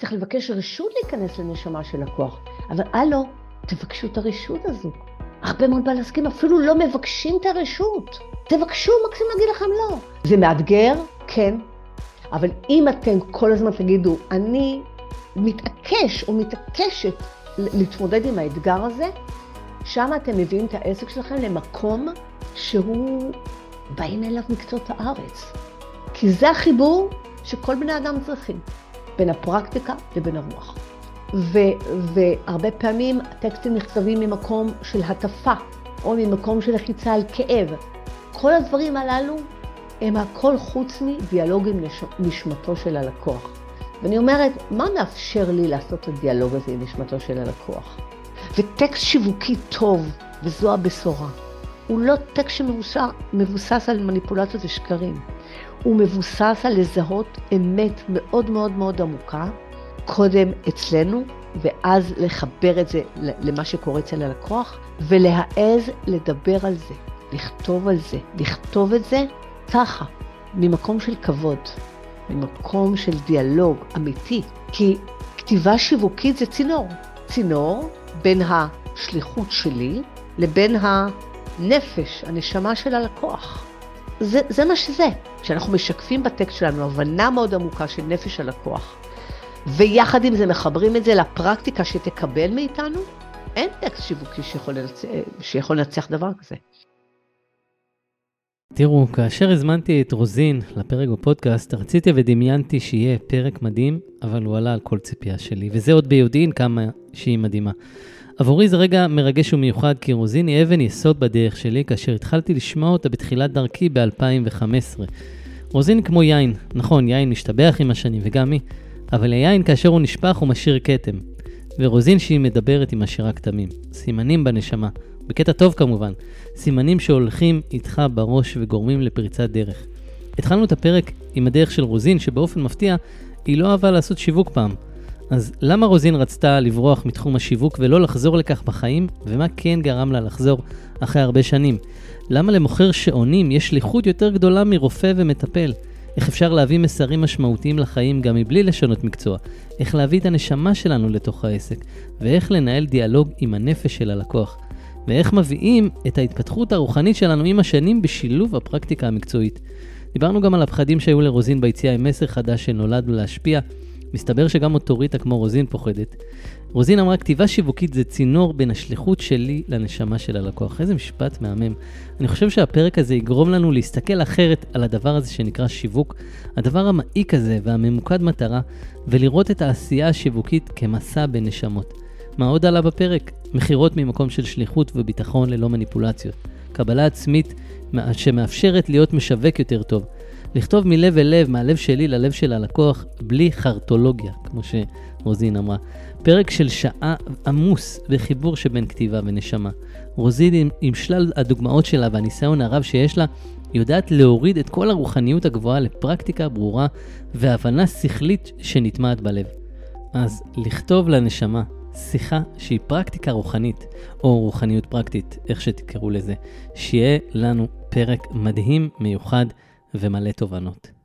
צריך לבקש רשות להיכנס לנשמה של לקוח. אבל הלו, תבקשו את הרשות הזו. הרבה מאוד בעלי עסקים אפילו לא מבקשים את הרשות. תבקשו, מקסימום להגיד לכם לא. זה מאתגר? כן. אבל אם אתם כל הזמן תגידו, אני מתעקש או מתעקשת להתמודד עם האתגר הזה, שם אתם מביאים את העסק שלכם למקום שהוא באים אליו מקצות הארץ. כי זה החיבור שכל בני אדם צריכים, בין הפרקטיקה לבין הרוח. ו, והרבה פעמים הטקסטים נכתבים ממקום של הטפה, או ממקום של לחיצה על כאב. כל הדברים הללו הם הכל חוץ מדיאלוג עם נשמתו של הלקוח. ואני אומרת, מה מאפשר לי לעשות את הדיאלוג הזה עם נשמתו של הלקוח? וטקסט שיווקי טוב, וזו הבשורה, הוא לא טקסט שמבוסס על מניפולציות ושקרים. הוא מבוסס על לזהות אמת מאוד מאוד מאוד עמוקה, קודם אצלנו, ואז לחבר את זה למה שקורה אצל הלקוח, ולהעז לדבר על זה, לכתוב על זה, לכתוב את זה ככה, ממקום של כבוד, ממקום של דיאלוג אמיתי, כי כתיבה שיווקית זה צינור, צינור בין השליחות שלי לבין הנפש, הנשמה של הלקוח. זה, זה מה שזה. כשאנחנו משקפים בטקסט שלנו הבנה מאוד עמוקה של נפש הלקוח, ויחד עם זה מחברים את זה לפרקטיקה שתקבל מאיתנו, אין טקסט שיווקי שיכול לנצח, שיכול לנצח דבר כזה. תראו, כאשר הזמנתי את רוזין לפרק בפודקאסט, רציתי ודמיינתי שיהיה פרק מדהים, אבל הוא עלה על כל ציפייה שלי, וזה עוד ביודעין כמה שהיא מדהימה. עבורי זה רגע מרגש ומיוחד, כי רוזין היא אבן יסוד בדרך שלי, כאשר התחלתי לשמוע אותה בתחילת דרכי ב-2015. רוזין כמו יין, נכון, יין משתבח עם השנים, וגם היא, אבל היין כאשר הוא נשפך הוא משאיר כתם. ורוזין שהיא מדברת היא משאירה כתמים, סימנים בנשמה, בקטע טוב כמובן, סימנים שהולכים איתך בראש וגורמים לפריצת דרך. התחלנו את הפרק עם הדרך של רוזין, שבאופן מפתיע, היא לא אהבה לעשות שיווק פעם. אז למה רוזין רצתה לברוח מתחום השיווק ולא לחזור לכך בחיים, ומה כן גרם לה לחזור אחרי הרבה שנים? למה למוכר שעונים יש שליחות יותר גדולה מרופא ומטפל? איך אפשר להביא מסרים משמעותיים לחיים גם מבלי לשנות מקצוע? איך להביא את הנשמה שלנו לתוך העסק? ואיך לנהל דיאלוג עם הנפש של הלקוח? ואיך מביאים את ההתפתחות הרוחנית שלנו עם השנים בשילוב הפרקטיקה המקצועית. דיברנו גם על הפחדים שהיו לרוזין ביציאה עם מסר חדש שנולד להשפיע. מסתבר שגם אוטוריטה כמו רוזין פוחדת. רוזין אמרה, כתיבה שיווקית זה צינור בין השליחות שלי לנשמה של הלקוח. איזה משפט מהמם. אני חושב שהפרק הזה יגרום לנו להסתכל אחרת על הדבר הזה שנקרא שיווק, הדבר המעיק הזה והממוקד מטרה, ולראות את העשייה השיווקית כמסע בין נשמות. מה עוד עלה בפרק? מכירות ממקום של שליחות וביטחון ללא מניפולציות. קבלה עצמית שמאפשרת להיות משווק יותר טוב. לכתוב מלב אל לב, מהלב שלי ללב של הלקוח, בלי חרטולוגיה, כמו שרוזין אמרה. פרק של שעה עמוס בחיבור שבין כתיבה ונשמה. רוזין עם, עם שלל הדוגמאות שלה והניסיון הרב שיש לה, יודעת להוריד את כל הרוחניות הגבוהה לפרקטיקה ברורה והבנה שכלית שנטמעת בלב. אז לכתוב לנשמה, שיחה שהיא פרקטיקה רוחנית, או רוחניות פרקטית, איך שתקראו לזה, שיהיה לנו פרק מדהים, מיוחד ומלא תובנות.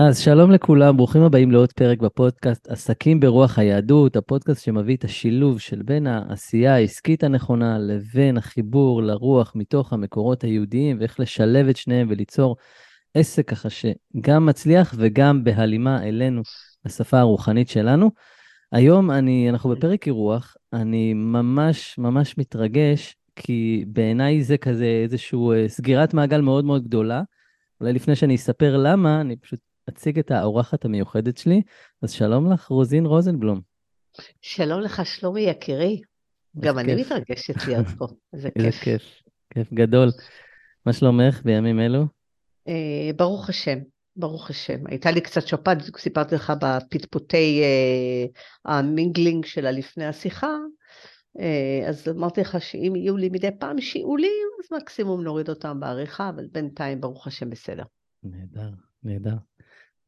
אז שלום לכולם, ברוכים הבאים לעוד פרק בפודקאסט עסקים ברוח היהדות, הפודקאסט שמביא את השילוב של בין העשייה העסקית הנכונה לבין החיבור לרוח מתוך המקורות היהודיים ואיך לשלב את שניהם וליצור עסק ככה שגם מצליח וגם בהלימה אלינו, לשפה הרוחנית שלנו. היום אני, אנחנו בפרק אירוח, אני ממש ממש מתרגש, כי בעיניי זה כזה איזושהי אה, סגירת מעגל מאוד מאוד גדולה. אולי לפני שאני אספר למה, אני פשוט אציג את האורחת המיוחדת שלי. אז שלום לך, רוזין רוזנבלום. שלום לך, שלומי יקירי. גם אני מתרגשת להיות פה, איזה כיף. איזה כיף, כיף גדול. מה שלומך בימים אלו? אה, ברוך השם, ברוך השם. הייתה לי קצת שפעת, סיפרתי לך בפטפוטי אה, המינגלינג שלה לפני השיחה, אה, אז אמרתי לך שאם יהיו לי מדי פעם שיעולים, אז מקסימום נוריד אותם בעריכה, אבל בינתיים ברוך השם בסדר. נהדר, נהדר.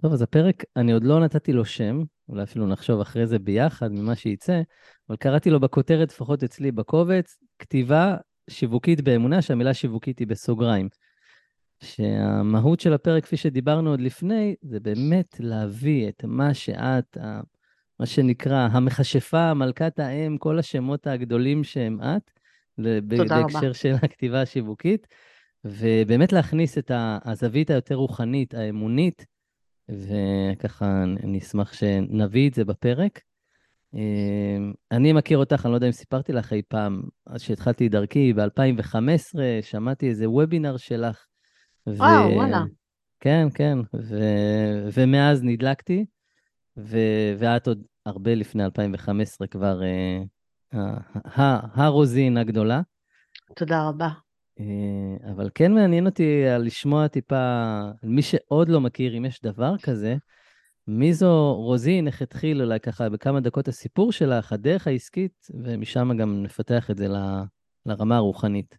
טוב, אז הפרק, אני עוד לא נתתי לו שם, אולי אפילו נחשוב אחרי זה ביחד ממה שייצא, אבל קראתי לו בכותרת, לפחות אצלי בקובץ, כתיבה שיווקית באמונה, שהמילה שיווקית היא בסוגריים. שהמהות של הפרק, כפי שדיברנו עוד לפני, זה באמת להביא את מה שאת, מה שנקרא, המכשפה, מלכת האם, כל השמות הגדולים שהם את, בהקשר של הכתיבה השיווקית, ובאמת להכניס את הזווית היותר רוחנית, האמונית, וככה אני אשמח שנביא את זה בפרק. אמ, אני מכיר אותך, אני לא יודע אם סיפרתי לך אי פעם, אז שהתחלתי את דרכי ב-2015, שמעתי איזה וובינר שלך. וואו, ו... וואלה. כן, כן, ו... ומאז נדלקתי, ו... ואת עוד הרבה לפני 2015 כבר uh, הרוזין הגדולה. תודה רבה. Uh, אבל כן מעניין אותי לשמוע טיפה, מי שעוד לא מכיר, אם יש דבר כזה, מי זו רוזין, איך התחיל אולי ככה בכמה דקות הסיפור שלך, הדרך העסקית, ומשם גם נפתח את זה ל, לרמה הרוחנית.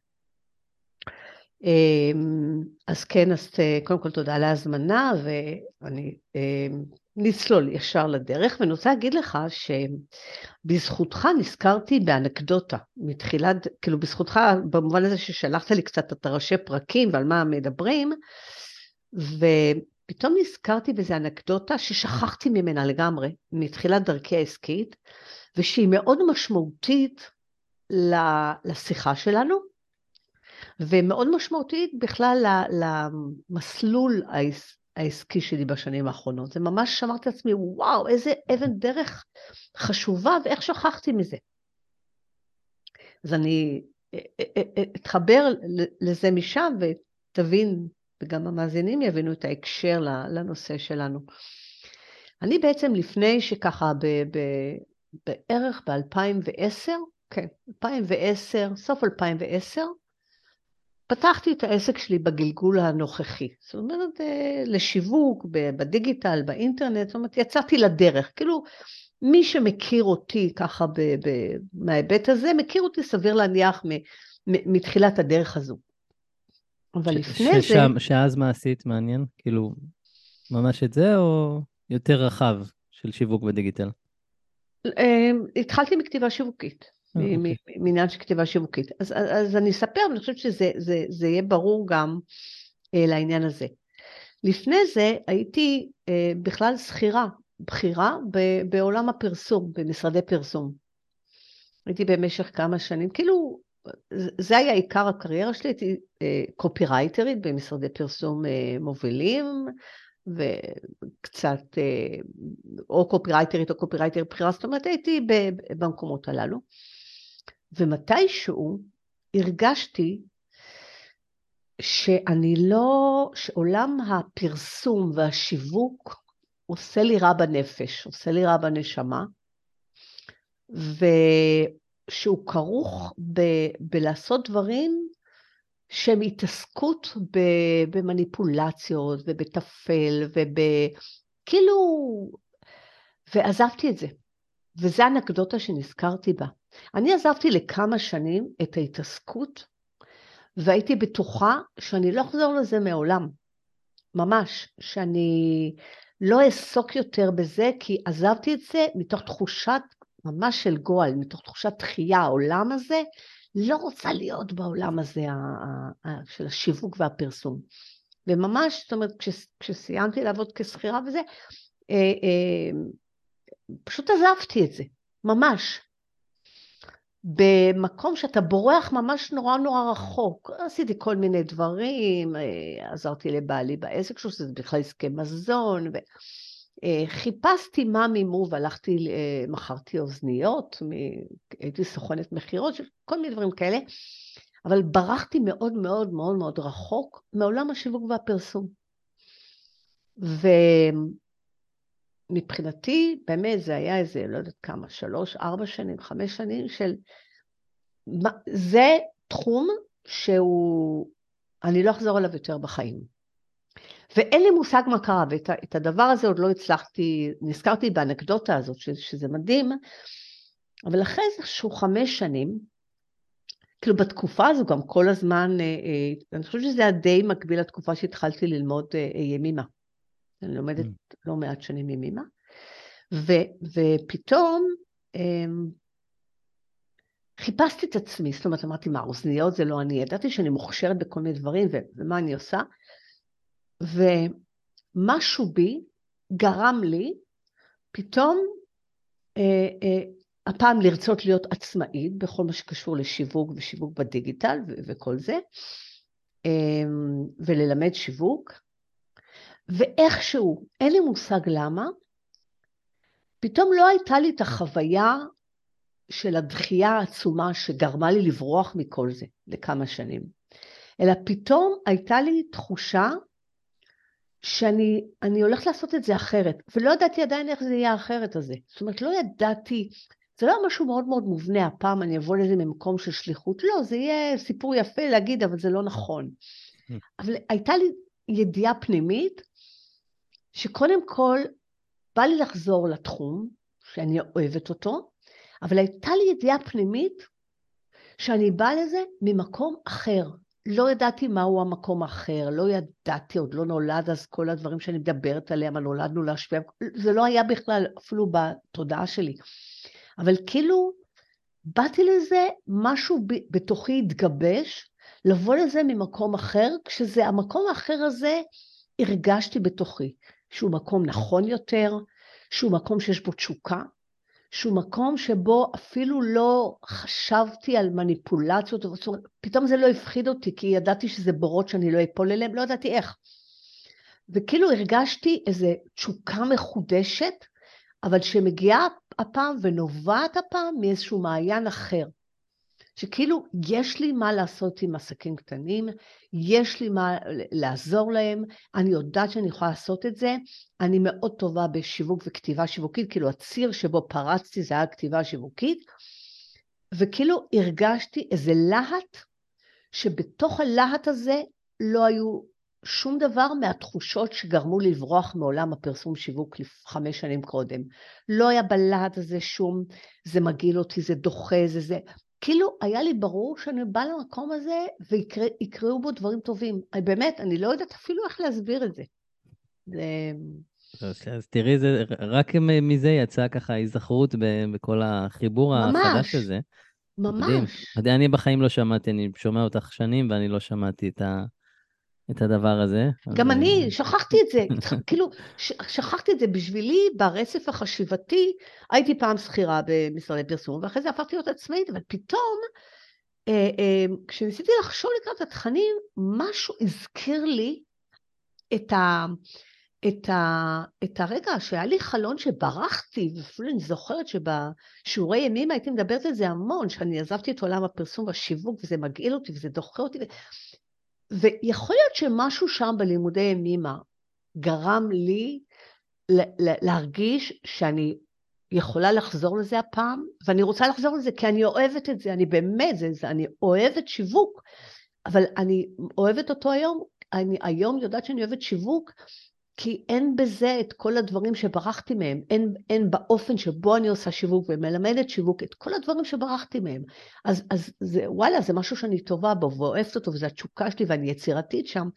אמ, אז כן, אז אה, קודם כל תודה על ההזמנה, ואני אמ, נצלול ישר לדרך, ואני רוצה להגיד לך שבזכותך נזכרתי באנקדוטה מתחילת, כאילו בזכותך, במובן הזה ששלחת לי קצת את הראשי פרקים ועל מה מדברים, ו... פתאום נזכרתי באיזו אנקדוטה ששכחתי ממנה לגמרי, מתחילת דרכי העסקית, ושהיא מאוד משמעותית לשיחה שלנו, ומאוד משמעותית בכלל למסלול העסקי שלי בשנים האחרונות. זה ממש שמרתי לעצמי, וואו, איזה אבן דרך חשובה, ואיך שכחתי מזה. אז אני אתחבר לזה משם ותבין וגם המאזינים יבינו את ההקשר לנושא שלנו. אני בעצם לפני שככה ב, ב, בערך ב-2010, כן, 2010, סוף 2010, פתחתי את העסק שלי בגלגול הנוכחי. זאת אומרת, אה, לשיווק, בדיגיטל, באינטרנט, זאת אומרת, יצאתי לדרך. כאילו, מי שמכיר אותי ככה ב, ב, מההיבט הזה, מכיר אותי סביר להניח מתחילת הדרך הזו. אבל לפני זה... שאז מה עשית מעניין? כאילו, ממש את זה, או יותר רחב של שיווק בדיגיטל? אמ, התחלתי מכתיבה שיווקית, אה. מעניין של כתיבה שיווקית. אז, אז אני אספר, ואני חושבת שזה זה, זה יהיה ברור גם אה, לעניין הזה. לפני זה הייתי אה, בכלל שכירה, בכירה בעולם הפרסום, במשרדי פרסום. הייתי במשך כמה שנים, כאילו זה היה עיקר הקריירה שלי, הייתי קופירייטרית אה, במשרדי פרסום אה, מובילים, וקצת, אה, או קופירייטרית או קופירייטר בכירה, זאת אומרת הייתי במקומות הללו. ומתישהו הרגשתי שאני לא, שעולם הפרסום והשיווק עושה לי רע בנפש, עושה לי רע בנשמה, ו... שהוא כרוך ב, בלעשות דברים שהם התעסקות במניפולציות ובטפל ובכאילו... ועזבתי את זה. וזו אנקדוטה שנזכרתי בה. אני עזבתי לכמה שנים את ההתעסקות, והייתי בטוחה שאני לא אחזור לזה מעולם. ממש, שאני לא אעסוק יותר בזה, כי עזבתי את זה מתוך תחושת ממש של גועל, מתוך תחושת דחייה, העולם הזה, לא רוצה להיות בעולם הזה של השיווק והפרסום. וממש, זאת אומרת, כשסיימתי לעבוד כשכירה וזה, אה, אה, פשוט עזבתי את זה, ממש. במקום שאתה בורח ממש נורא נורא רחוק. עשיתי כל מיני דברים, אה, עזרתי לבעלי בעסק שלו, שזה בכלל עסקי מזון, ו... אה, מה ממוב, הלכתי, אה, מכרתי אוזניות, הייתי סוכנת מכירות, כל מיני דברים כאלה, אבל ברחתי מאוד מאוד מאוד מאוד רחוק מעולם השיווק והפרסום. ומבחינתי, באמת זה היה איזה, לא יודעת כמה, שלוש, ארבע שנים, חמש שנים של... זה תחום שהוא, אני לא אחזור אליו יותר בחיים. ואין לי מושג מה קרה, ואת הדבר הזה עוד לא הצלחתי, נזכרתי באנקדוטה הזאת, שזה מדהים, אבל אחרי איזשהו חמש שנים, כאילו בתקופה הזו גם כל הזמן, אה, אה, אני חושבת שזה היה די מקביל לתקופה שהתחלתי ללמוד אה, ימימה. אני לומדת mm. לא מעט שנים ימימה. ו, ופתאום אמ, חיפשתי את עצמי, זאת אומרת, אמרתי, מה, אוזניות זה לא אני, ידעתי שאני מוכשרת בכל מיני דברים, ו, ומה אני עושה, ומשהו בי גרם לי פתאום אה, אה, הפעם לרצות להיות עצמאית בכל מה שקשור לשיווק ושיווק בדיגיטל ו- וכל זה, אה, וללמד שיווק, ואיכשהו, אין לי מושג למה, פתאום לא הייתה לי את החוויה של הדחייה העצומה שגרמה לי לברוח מכל זה לכמה שנים, אלא פתאום הייתה לי תחושה שאני הולכת לעשות את זה אחרת, ולא ידעתי עדיין איך זה יהיה האחרת הזה. זאת אומרת, לא ידעתי, זה לא משהו מאוד מאוד מובנה, הפעם אני אבוא לזה ממקום של שליחות, לא, זה יהיה סיפור יפה להגיד, אבל זה לא נכון. Mm. אבל הייתה לי ידיעה פנימית, שקודם כל, בא לי לחזור לתחום, שאני אוהבת אותו, אבל הייתה לי ידיעה פנימית שאני באה לזה ממקום אחר, לא ידעתי מהו המקום האחר, לא ידעתי, עוד לא נולד אז כל הדברים שאני מדברת עליהם, נולדנו להשפיע, זה לא היה בכלל אפילו בתודעה שלי. אבל כאילו, באתי לזה, משהו בתוכי התגבש, לבוא לזה ממקום אחר, כשזה המקום האחר הזה, הרגשתי בתוכי שהוא מקום נכון יותר, שהוא מקום שיש בו תשוקה, שהוא מקום שבו אפילו לא חשבתי על מניפולציות, פתאום זה לא הפחיד אותי, כי ידעתי שזה בורות שאני לא אפול אליהם, לא ידעתי איך. וכאילו הרגשתי איזו תשוקה מחודשת, אבל שמגיעה הפעם ונובעת הפעם מאיזשהו מעיין אחר. שכאילו יש לי מה לעשות עם עסקים קטנים, יש לי מה לעזור להם, אני יודעת שאני יכולה לעשות את זה, אני מאוד טובה בשיווק וכתיבה שיווקית, כאילו הציר שבו פרצתי זה היה כתיבה שיווקית, וכאילו הרגשתי איזה להט, שבתוך הלהט הזה לא היו שום דבר מהתחושות שגרמו לברוח מעולם הפרסום שיווק חמש שנים קודם. לא היה בלהט הזה שום, זה מגעיל אותי, זה דוחה, זה זה. כאילו היה לי ברור שאני באה למקום הזה ויקראו בו דברים טובים. אני, באמת, אני לא יודעת אפילו איך להסביר את זה. זה... אז תראי, זה, רק מזה יצא ככה היזכרות בכל החיבור ממש, החדש הזה. ממש. מדהים. אני בחיים לא שמעתי, אני שומע אותך שנים ואני לא שמעתי את, ה, את הדבר הזה. גם אני, שכחתי את זה. כאילו, שכחתי את זה בשבילי, ברצף החשיבתי, הייתי פעם שכירה במשרדי פרסום, ואחרי זה הפכתי להיות עצמאית, אבל פתאום, אה, אה, כשניסיתי לחשוב לקראת התכנים, משהו הזכיר לי את ה... את, ה, את הרגע שהיה לי חלון שברחתי, ואפילו אני זוכרת שבשיעורי ימים הייתי מדברת על זה המון, שאני עזבתי את עולם הפרסום והשיווק, וזה מגעיל אותי וזה דוחה אותי, ויכול להיות שמשהו שם בלימודי ימימה גרם לי להרגיש שאני יכולה לחזור לזה הפעם, ואני רוצה לחזור לזה כי אני אוהבת את זה, אני באמת, זה, זה, אני אוהבת שיווק, אבל אני אוהבת אותו היום, אני היום יודעת שאני אוהבת שיווק, כי אין בזה את כל הדברים שברחתי מהם, אין, אין באופן שבו אני עושה שיווק ומלמדת שיווק את כל הדברים שברחתי מהם. אז, אז זה, וואלה, זה משהו שאני טובה בו ואוהבת אותו, וזו התשוקה שלי ואני יצירתית שם,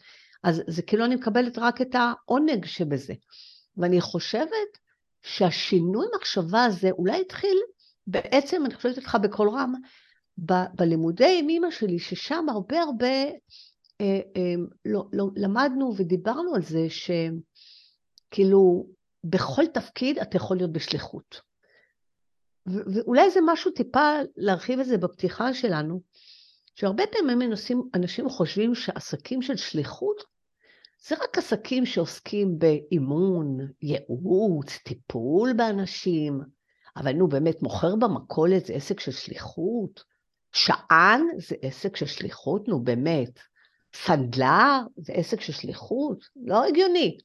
אז זה כאילו אני מקבלת רק את העונג שבזה. ואני חושבת שהשינוי מחשבה הזה אולי התחיל, בעצם, אני חושבת איתך בקול רם, ב- בלימודי עם אמא שלי, ששם הרבה הרבה לא, לא, למדנו ודיברנו על זה שכאילו בכל תפקיד אתה יכול להיות בשליחות. ואולי זה משהו טיפה להרחיב את זה בפתיחה שלנו, שהרבה פעמים אנשים, אנשים חושבים שעסקים של שליחות זה רק עסקים שעוסקים באימון, ייעוץ, טיפול באנשים, אבל נו באמת, מוכר במכולת זה עסק של שליחות? שען זה עסק של שליחות? נו באמת. סנדלר זה עסק של שליחות? לא הגיוני.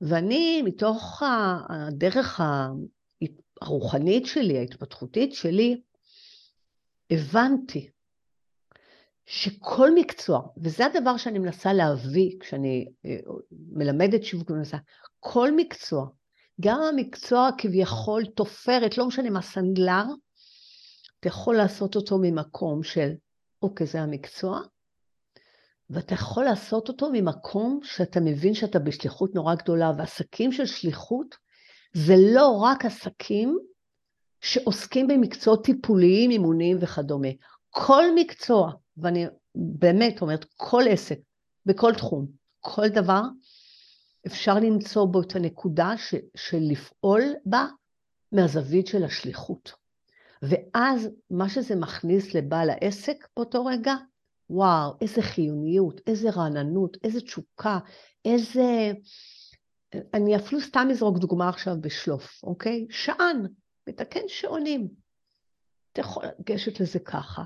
ואני, מתוך הדרך הרוחנית שלי, ההתפתחותית שלי, הבנתי שכל מקצוע, וזה הדבר שאני מנסה להביא כשאני אה, מלמדת שיווק ומנסה, כל מקצוע, גם המקצוע כביכול תופרת, לא משנה מה, סנדלר, אתה יכול לעשות אותו ממקום של, אוקיי, זה המקצוע, ואתה יכול לעשות אותו ממקום שאתה מבין שאתה בשליחות נורא גדולה, ועסקים של שליחות זה לא רק עסקים שעוסקים במקצועות טיפוליים, אימוניים וכדומה. כל מקצוע, ואני באמת אומרת, כל עסק, בכל תחום, כל דבר, אפשר למצוא בו את הנקודה ש, של לפעול בה מהזווית של השליחות. ואז מה שזה מכניס לבעל העסק באותו רגע, וואו, איזה חיוניות, איזה רעננות, איזה תשוקה, איזה... אני אפילו סתם אזרוק דוגמה עכשיו בשלוף, אוקיי? שען, מתקן שעונים. אתה יכול לגשת לזה ככה,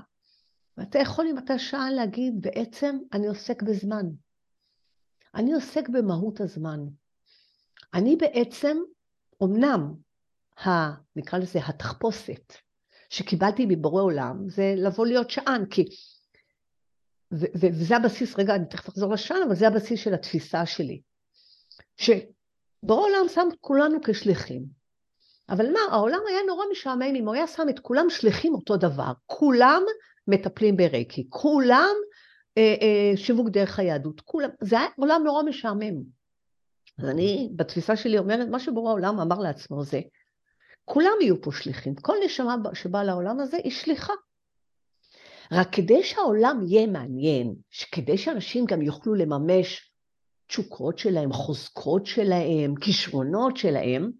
ואתה יכול עם אתה שען להגיד, בעצם אני עוסק בזמן. אני עוסק במהות הזמן. אני בעצם, אמנם, ה, נקרא לזה התחפושת, שקיבלתי מבורא עולם, זה לבוא להיות שען, כי... וזה הבסיס, רגע, אני תכף אחזור לשען, אבל זה הבסיס של התפיסה שלי. שבורא עולם שם את כולנו כשליחים. אבל מה, העולם היה נורא משעמם אם הוא היה שם את כולם שליחים אותו דבר. כולם מטפלים ברקי, כולם אה, אה, שיווק דרך היהדות, כולם, זה היה עולם נורא משעמם. אז אני, בתפיסה שלי אומרת, מה שבורא העולם אמר לעצמו זה, כולם יהיו פה שליחים, כל נשמה שבאה לעולם הזה היא שליחה. רק כדי שהעולם יהיה מעניין, כדי שאנשים גם יוכלו לממש תשוקות שלהם, חוזקות שלהם, כישרונות שלהם,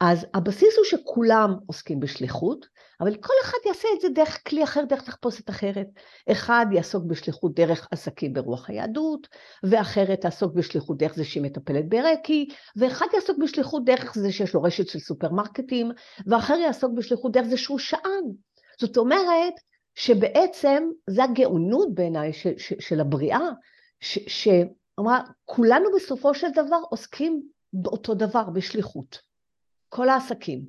אז הבסיס הוא שכולם עוסקים בשליחות, אבל כל אחד יעשה את זה דרך כלי אחר, דרך תחפושת אחרת. אחד יעסוק בשליחות דרך עסקים ברוח היהדות, ואחרת תעסוק בשליחות דרך זה שהיא מטפלת ברקי, ואחד יעסוק בשליחות דרך זה שיש לו רשת של סופרמרקטים, ואחר יעסוק בשליחות דרך זה שהוא שען. זאת אומרת שבעצם זה הגאונות בעיניי של, של, הבריאה, שאמרה, כולנו בסופו של דבר עוסקים באותו דבר, בשליחות. כל העסקים.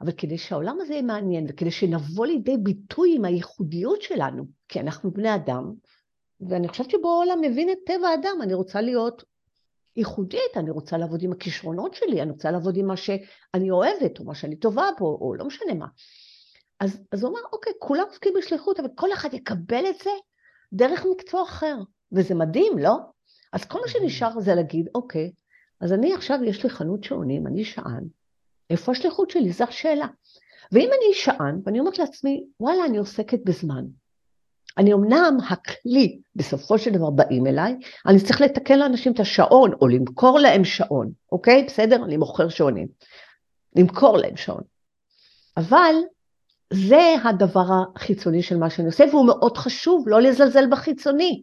אבל כדי שהעולם הזה יהיה מעניין, וכדי שנבוא לידי ביטוי עם הייחודיות שלנו, כי אנחנו בני אדם, ואני חושבת שבעולם מבין את טבע האדם, אני רוצה להיות ייחודית, אני רוצה לעבוד עם הכישרונות שלי, אני רוצה לעבוד עם מה שאני אוהבת, או מה שאני טובה בו, או לא משנה מה. אז, אז הוא אמר, אוקיי, כולם עוסקים בשליחות, אבל כל אחד יקבל את זה דרך מקצוע אחר, וזה מדהים, לא? אז כל מה שנשאר זה להגיד, אוקיי, אז אני עכשיו, יש לי חנות שעונים, אני שען, איפה השליחות שלי? זו השאלה. ואם אני שען, ואני אומרת לעצמי, וואלה, אני עוסקת בזמן. אני אמנם הכלי, בסופו של דבר באים אליי, אני צריך לתקן לאנשים את השעון, או למכור להם שעון, אוקיי? בסדר? אני מוכר שעונים. למכור להם שעון. אבל זה הדבר החיצוני של מה שאני עושה, והוא מאוד חשוב, לא לזלזל בחיצוני.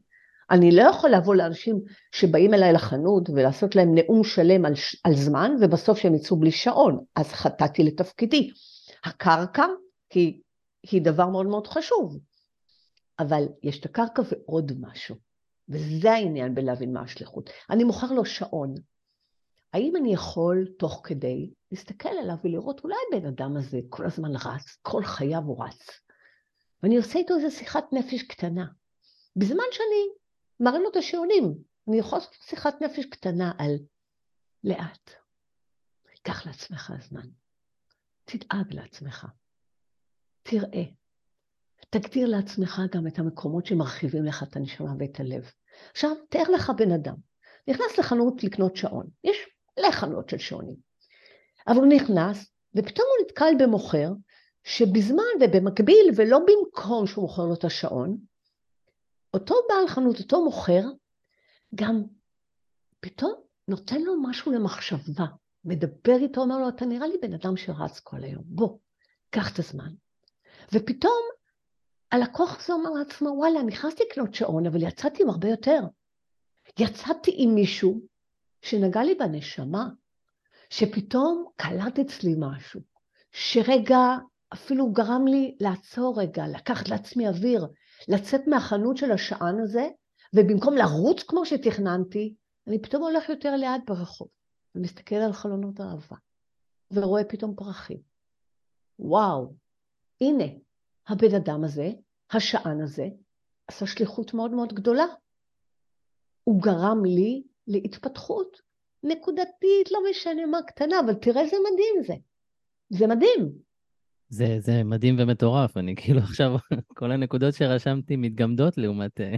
אני לא יכול לבוא לאנשים שבאים אליי לחנות ולעשות להם נאום שלם על, על זמן, ובסוף שהם יצאו בלי שעון, אז חטאתי לתפקידי. הקרקע היא, היא דבר מאוד מאוד חשוב, אבל יש את הקרקע ועוד משהו, וזה העניין בלהבין מה השליחות. אני מוכר לו שעון. האם אני יכול תוך כדי להסתכל עליו ולראות אולי הבן אדם הזה כל הזמן רץ, כל חייו הוא רץ, ואני עושה איתו איזו שיחת נפש קטנה. בזמן שאני מראים לו את השעונים. אני יכולה לעשות שיחת נפש קטנה על לאט. קח לעצמך זמן. תדאג לעצמך. תראה. תגדיר לעצמך גם את המקומות שמרחיבים לך את הנשמה ואת הלב. עכשיו, תאר לך בן אדם, נכנס לחנות לקנות שעון. יש מלא חנויות של שעונים. אבל הוא נכנס, ופתאום הוא נתקל במוכר, שבזמן ובמקביל, ולא במקום שהוא מוכר לו את השעון, אותו בעל חנות, אותו מוכר, גם פתאום נותן לו משהו למחשבה, מדבר איתו, אומר לו, אתה נראה לי בן אדם שרץ כל היום, בוא, קח את הזמן. ופתאום הלקוח הזה אומר לעצמו, וואלה, נכנסתי לקנות שעון, אבל יצאתי עם הרבה יותר. יצאתי עם מישהו שנגע לי בנשמה, שפתאום קלט אצלי משהו, שרגע אפילו גרם לי לעצור רגע, לקחת לעצמי אוויר, לצאת מהחנות של השען הזה, ובמקום לרוץ כמו שתכננתי, אני פתאום הולך יותר לאט ברחוב, ומסתכל על חלונות האהבה, ורואה פתאום פרחים. וואו, הנה, הבן אדם הזה, השען הזה, עשה שליחות מאוד מאוד גדולה. הוא גרם לי להתפתחות נקודתית, לא משנה מה קטנה, אבל תראה איזה מדהים זה. זה מדהים. זה, זה מדהים ומטורף, אני כאילו עכשיו, כל הנקודות שרשמתי מתגמדות לעומת אה,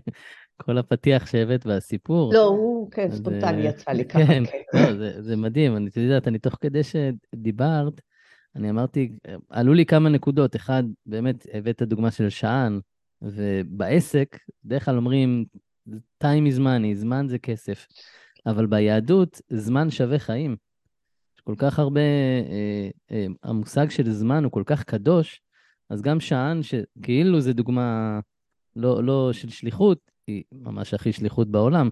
כל הפתיח שהבאת והסיפור. לא, הוא, כן, ספונטני יצא לי ככה, כן. כן. לא, זה, זה מדהים, אני, את יודעת, אני תוך כדי שדיברת, אני אמרתי, עלו לי כמה נקודות. אחד, באמת, הבאת דוגמה של שען, ובעסק, בדרך כלל אומרים, time is money, זמן זה כסף. אבל ביהדות, זמן שווה חיים. יש כל כך הרבה, אה, אה, המושג של זמן הוא כל כך קדוש, אז גם שען, שכאילו זה דוגמה לא, לא של שליחות, היא ממש הכי שליחות בעולם,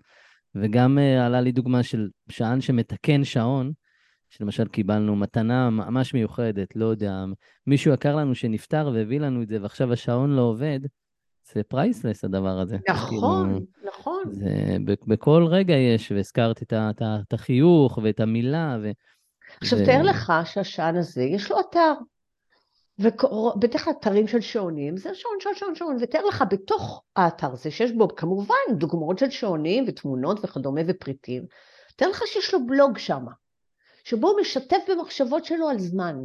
וגם אה, עלה לי דוגמה של שען שמתקן שעון, שלמשל קיבלנו מתנה ממש מיוחדת, לא יודע, מישהו יקר לנו שנפטר והביא לנו את זה, ועכשיו השעון לא עובד, זה פרייסלס הדבר הזה. נכון, כאילו, נכון. זה, בכל רגע יש, והזכרת את, את, את החיוך ואת המילה. ו, עכשיו, ו... תאר לך שהשען הזה, יש לו אתר. ובדרך כלל אתרים של שעונים, זה שעון, שעון, שעון, שעון, ותאר לך בתוך האתר הזה, שיש בו כמובן דוגמאות של שעונים ותמונות וכדומה ופריטים, תאר לך שיש לו בלוג שם, שבו הוא משתף במחשבות שלו על זמן,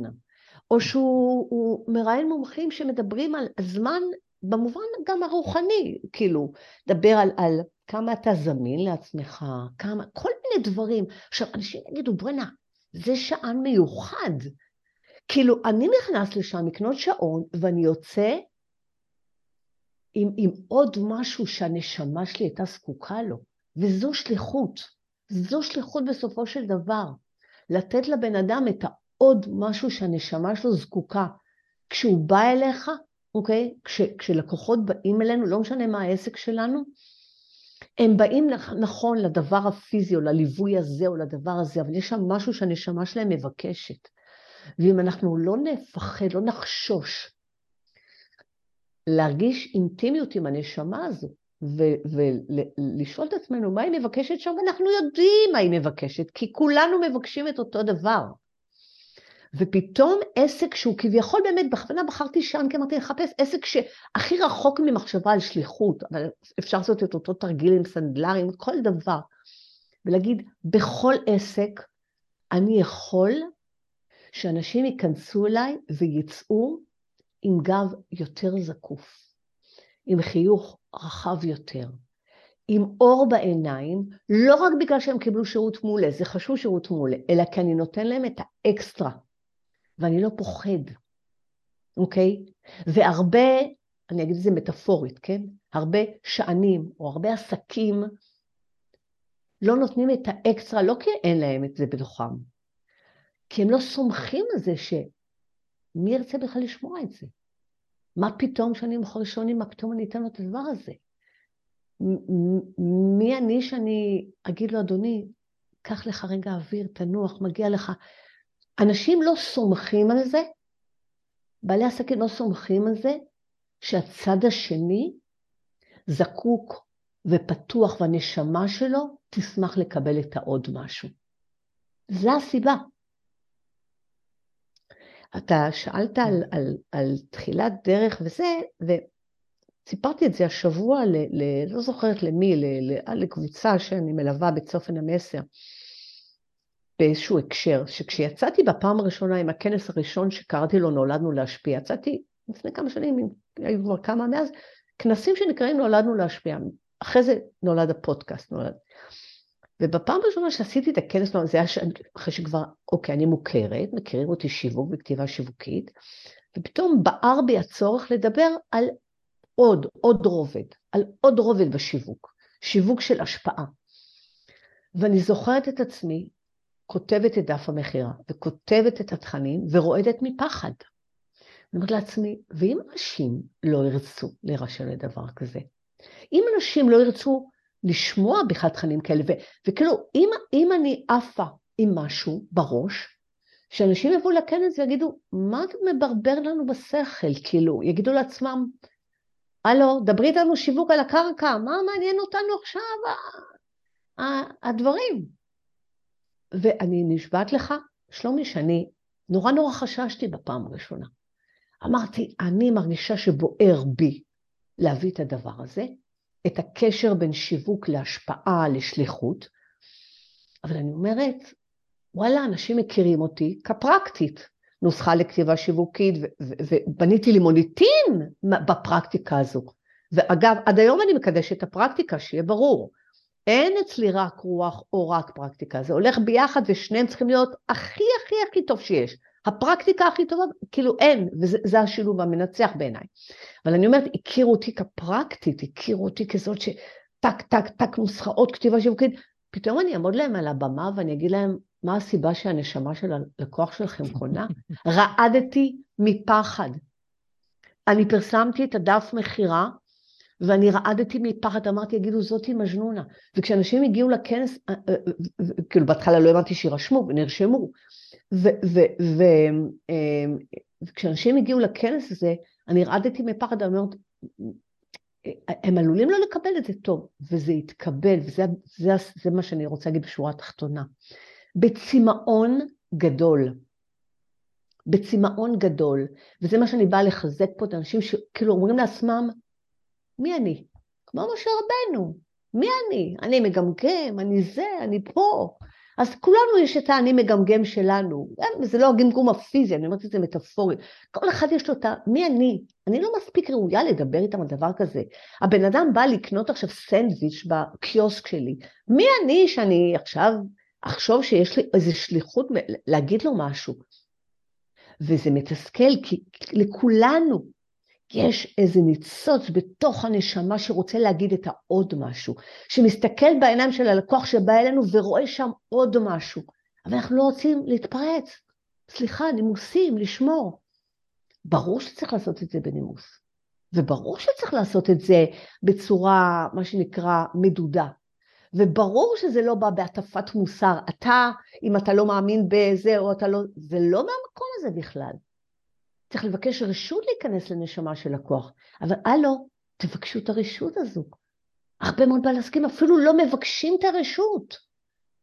או שהוא מראיין מומחים שמדברים על זמן במובן גם הרוחני, כאילו, דבר על, על כמה אתה זמין לעצמך, כמה, כל מיני דברים. עכשיו, אנשים יגידו, בוא'נה, זה שען מיוחד. כאילו, אני נכנס לשם לקנות שעון, ואני יוצא עם, עם עוד משהו שהנשמה שלי הייתה זקוקה לו, וזו שליחות. זו שליחות בסופו של דבר. לתת לבן אדם את העוד משהו שהנשמה שלו זקוקה. כשהוא בא אליך, אוקיי? כש, כשלקוחות באים אלינו, לא משנה מה העסק שלנו, הם באים נכון לדבר הפיזי או לליווי הזה או לדבר הזה, אבל יש שם משהו שהנשמה שלהם מבקשת. ואם אנחנו לא נפחד, לא נחשוש להרגיש אינטימיות עם הנשמה הזו, ולשאול את עצמנו מה היא מבקשת שם, אנחנו יודעים מה היא מבקשת, כי כולנו מבקשים את אותו דבר. ופתאום עסק שהוא כביכול באמת, בכוונה בחרתי שם, כי אמרתי לחפש עסק שהכי רחוק ממחשבה על שליחות, אבל אפשר לעשות את אותו תרגיל עם סנדלרים, כל דבר, ולהגיד, בכל עסק אני יכול שאנשים ייכנסו אליי ויצאו עם גב יותר זקוף, עם חיוך רחב יותר, עם אור בעיניים, לא רק בגלל שהם קיבלו שירות מעולה, זה חשוב שירות מעולה, אלא כי אני נותן להם את האקסטרה, ואני לא פוחד, אוקיי? והרבה, אני אגיד את זה מטאפורית, כן? הרבה שענים או הרבה עסקים לא נותנים את האקסטרה, לא כי אין להם את זה בתוכם, כי הם לא סומכים על זה שמי ירצה בכלל לשמוע את זה? מה פתאום שאני מוכר שעונים, מה פתאום אני אתן לו את הדבר הזה? מי אני שאני אגיד לו, אדוני, קח לך רגע אוויר, תנוח, מגיע לך. אנשים לא סומכים על זה, בעלי עסקים לא סומכים על זה, שהצד השני זקוק ופתוח והנשמה שלו תשמח לקבל את העוד משהו. זו הסיבה. אתה שאלת על, על, על תחילת דרך וזה, וסיפרתי את זה השבוע, ל, ל, לא זוכרת למי, ל, ל, לקבוצה שאני מלווה בצופן המסר. באיזשהו הקשר, שכשיצאתי בפעם הראשונה עם הכנס הראשון שקראתי לו נולדנו להשפיע, יצאתי לפני כמה שנים, היו כבר כמה מאז, כנסים שנקראים נולדנו להשפיע. אחרי זה נולד הפודקאסט, נולד. ובפעם הראשונה שעשיתי את הכנס, זה היה אחרי שכבר, אוקיי, אני מוכרת, מכירים אותי שיווק וכתיבה שיווקית, ופתאום בער בי הצורך לדבר על עוד, עוד רובד, על עוד רובד בשיווק, שיווק של השפעה. ואני זוכרת את עצמי כותבת את דף המכירה, וכותבת את התכנים, ורועדת מפחד. אני אומרת לעצמי, ואם אנשים לא ירצו להירשם לדבר כזה? אם אנשים לא ירצו לשמוע בכלל תכנים כאלה, ו- וכאילו, אם, אם אני עפה עם משהו בראש, שאנשים יבואו לכנס ויגידו, מה אתה מברבר לנו בשכל? כאילו, יגידו לעצמם, הלו, דברי איתנו שיווק על הקרקע, מה מעניין אותנו עכשיו הדברים? ואני נשבעת לך, שלומי, שאני נורא נורא חששתי בפעם הראשונה. אמרתי, אני מרגישה שבוער בי להביא את הדבר הזה, את הקשר בין שיווק להשפעה, לשליחות, אבל אני אומרת, וואלה, אנשים מכירים אותי כפרקטית. נוסחה לכתיבה שיווקית, ובניתי לי מוניטין בפרקטיקה הזו. ואגב, עד היום אני מקדשת את הפרקטיקה, שיהיה ברור. אין אצלי רק רוח או רק פרקטיקה, זה הולך ביחד ושניהם צריכים להיות הכי הכי הכי טוב שיש. הפרקטיקה הכי טובה, כאילו אין, וזה השילוב המנצח בעיניי. אבל אני אומרת, הכירו אותי כפרקטית, הכירו אותי כזאת שטק, טק, טק, נוסחאות כתיבה שיווקית, פתאום אני אעמוד להם על הבמה ואני אגיד להם, מה הסיבה שהנשמה של הלקוח שלכם קונה? רעדתי מפחד. אני פרסמתי את הדף מכירה, ואני רעדתי מפחד, אמרתי, יגידו, זאתי מג'נונה. וכשאנשים הגיעו לכנס, אה, אה, אה, כאילו בהתחלה לא האמנתי שירשמו ונרשמו, וכשאנשים הגיעו לכנס הזה, אני רעדתי מפחד, אני אומרת, הם עלולים לא לקבל את זה טוב, וזה יתקבל, וזה זה, זה מה שאני רוצה להגיד בשורה התחתונה. בצמאון גדול. בצמאון גדול, וזה מה שאני באה לחזק פה את האנשים שכאילו אומרים לעצמם, מי אני? כמו משה רבנו, מי אני? אני מגמגם, אני זה, אני פה. אז כולנו יש את האני מגמגם שלנו, זה לא הגמגום הפיזי, אני אומרת את זה מטאפורי, כל אחד יש לו את ה... מי אני? אני לא מספיק ראויה לדבר איתם על דבר כזה. הבן אדם בא לקנות עכשיו סנדוויץ' בקיוסק שלי, מי אני שאני עכשיו אחשוב שיש לי איזו שליחות להגיד לו משהו? וזה מתסכל, כי לכולנו יש איזה ניצוץ בתוך הנשמה שרוצה להגיד את העוד משהו, שמסתכל בעיניים של הלקוח שבא אלינו ורואה שם עוד משהו, אבל אנחנו לא רוצים להתפרץ. סליחה, נימוסים, לשמור. ברור שצריך לעשות את זה בנימוס, וברור שצריך לעשות את זה בצורה, מה שנקרא, מדודה. וברור שזה לא בא בהטפת מוסר. אתה, אם אתה לא מאמין בזה או אתה לא... זה לא מהמקום הזה בכלל. צריך לבקש רשות להיכנס לנשמה של לקוח. אבל הלו, תבקשו את הרשות הזו. הרבה מאוד בעלי עסקים אפילו לא מבקשים את הרשות.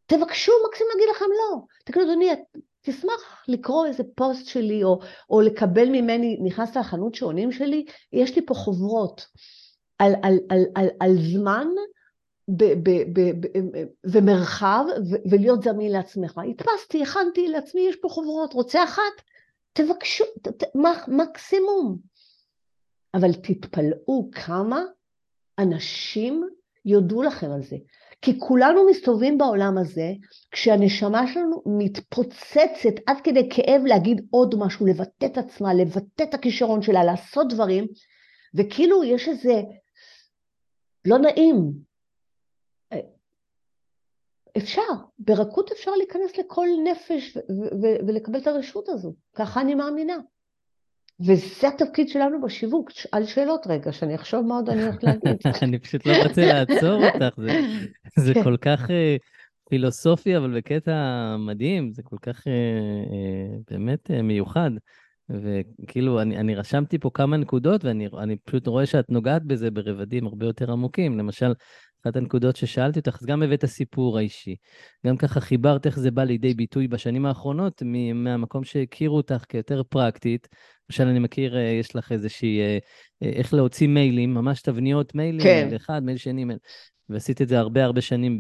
תבקשו, מקסימום להגיד לכם לא. תגידו, אדוני, תשמח לקרוא איזה פוסט שלי, או, או לקבל ממני, נכנס לחנות שעונים שלי, יש לי פה חוברות על, על, על, על, על זמן ב, ב, ב, ב, ומרחב, ו, ולהיות זמין לעצמך. הדפסתי, הכנתי לעצמי, יש פה חוברות, רוצה אחת? תבקשו, ת, ת, מקסימום. אבל תתפלאו כמה אנשים יודו לכם על זה. כי כולנו מסתובבים בעולם הזה, כשהנשמה שלנו מתפוצצת עד כדי כאב להגיד עוד משהו, לבטא את עצמה, לבטא את הכישרון שלה, לעשות דברים, וכאילו יש איזה לא נעים, אפשר, ברכות אפשר להיכנס לכל נפש ולקבל את הרשות הזו, ככה אני מאמינה. וזה התפקיד שלנו בשיווק, על שאלות רגע, שאני אחשוב מה עוד אני הולכת להגיד. אני פשוט לא רוצה לעצור אותך, זה, זה כן. כל כך uh, פילוסופי, אבל בקטע מדהים, זה כל כך uh, uh, באמת uh, מיוחד. וכאילו, אני, אני רשמתי פה כמה נקודות, ואני פשוט רואה שאת נוגעת בזה ברבדים הרבה יותר עמוקים. למשל, אחת הנקודות ששאלתי אותך, אז גם הבאת סיפור האישי. גם ככה חיברת איך זה בא לידי ביטוי בשנים האחרונות, מהמקום שהכירו אותך כיותר פרקטית. למשל, אני מכיר, אה, יש לך איזושהי, אה, אה, איך להוציא מיילים, ממש תבניות מיילים, כן. מייל אחד, מייל שני, מייל... ועשית את זה הרבה הרבה שנים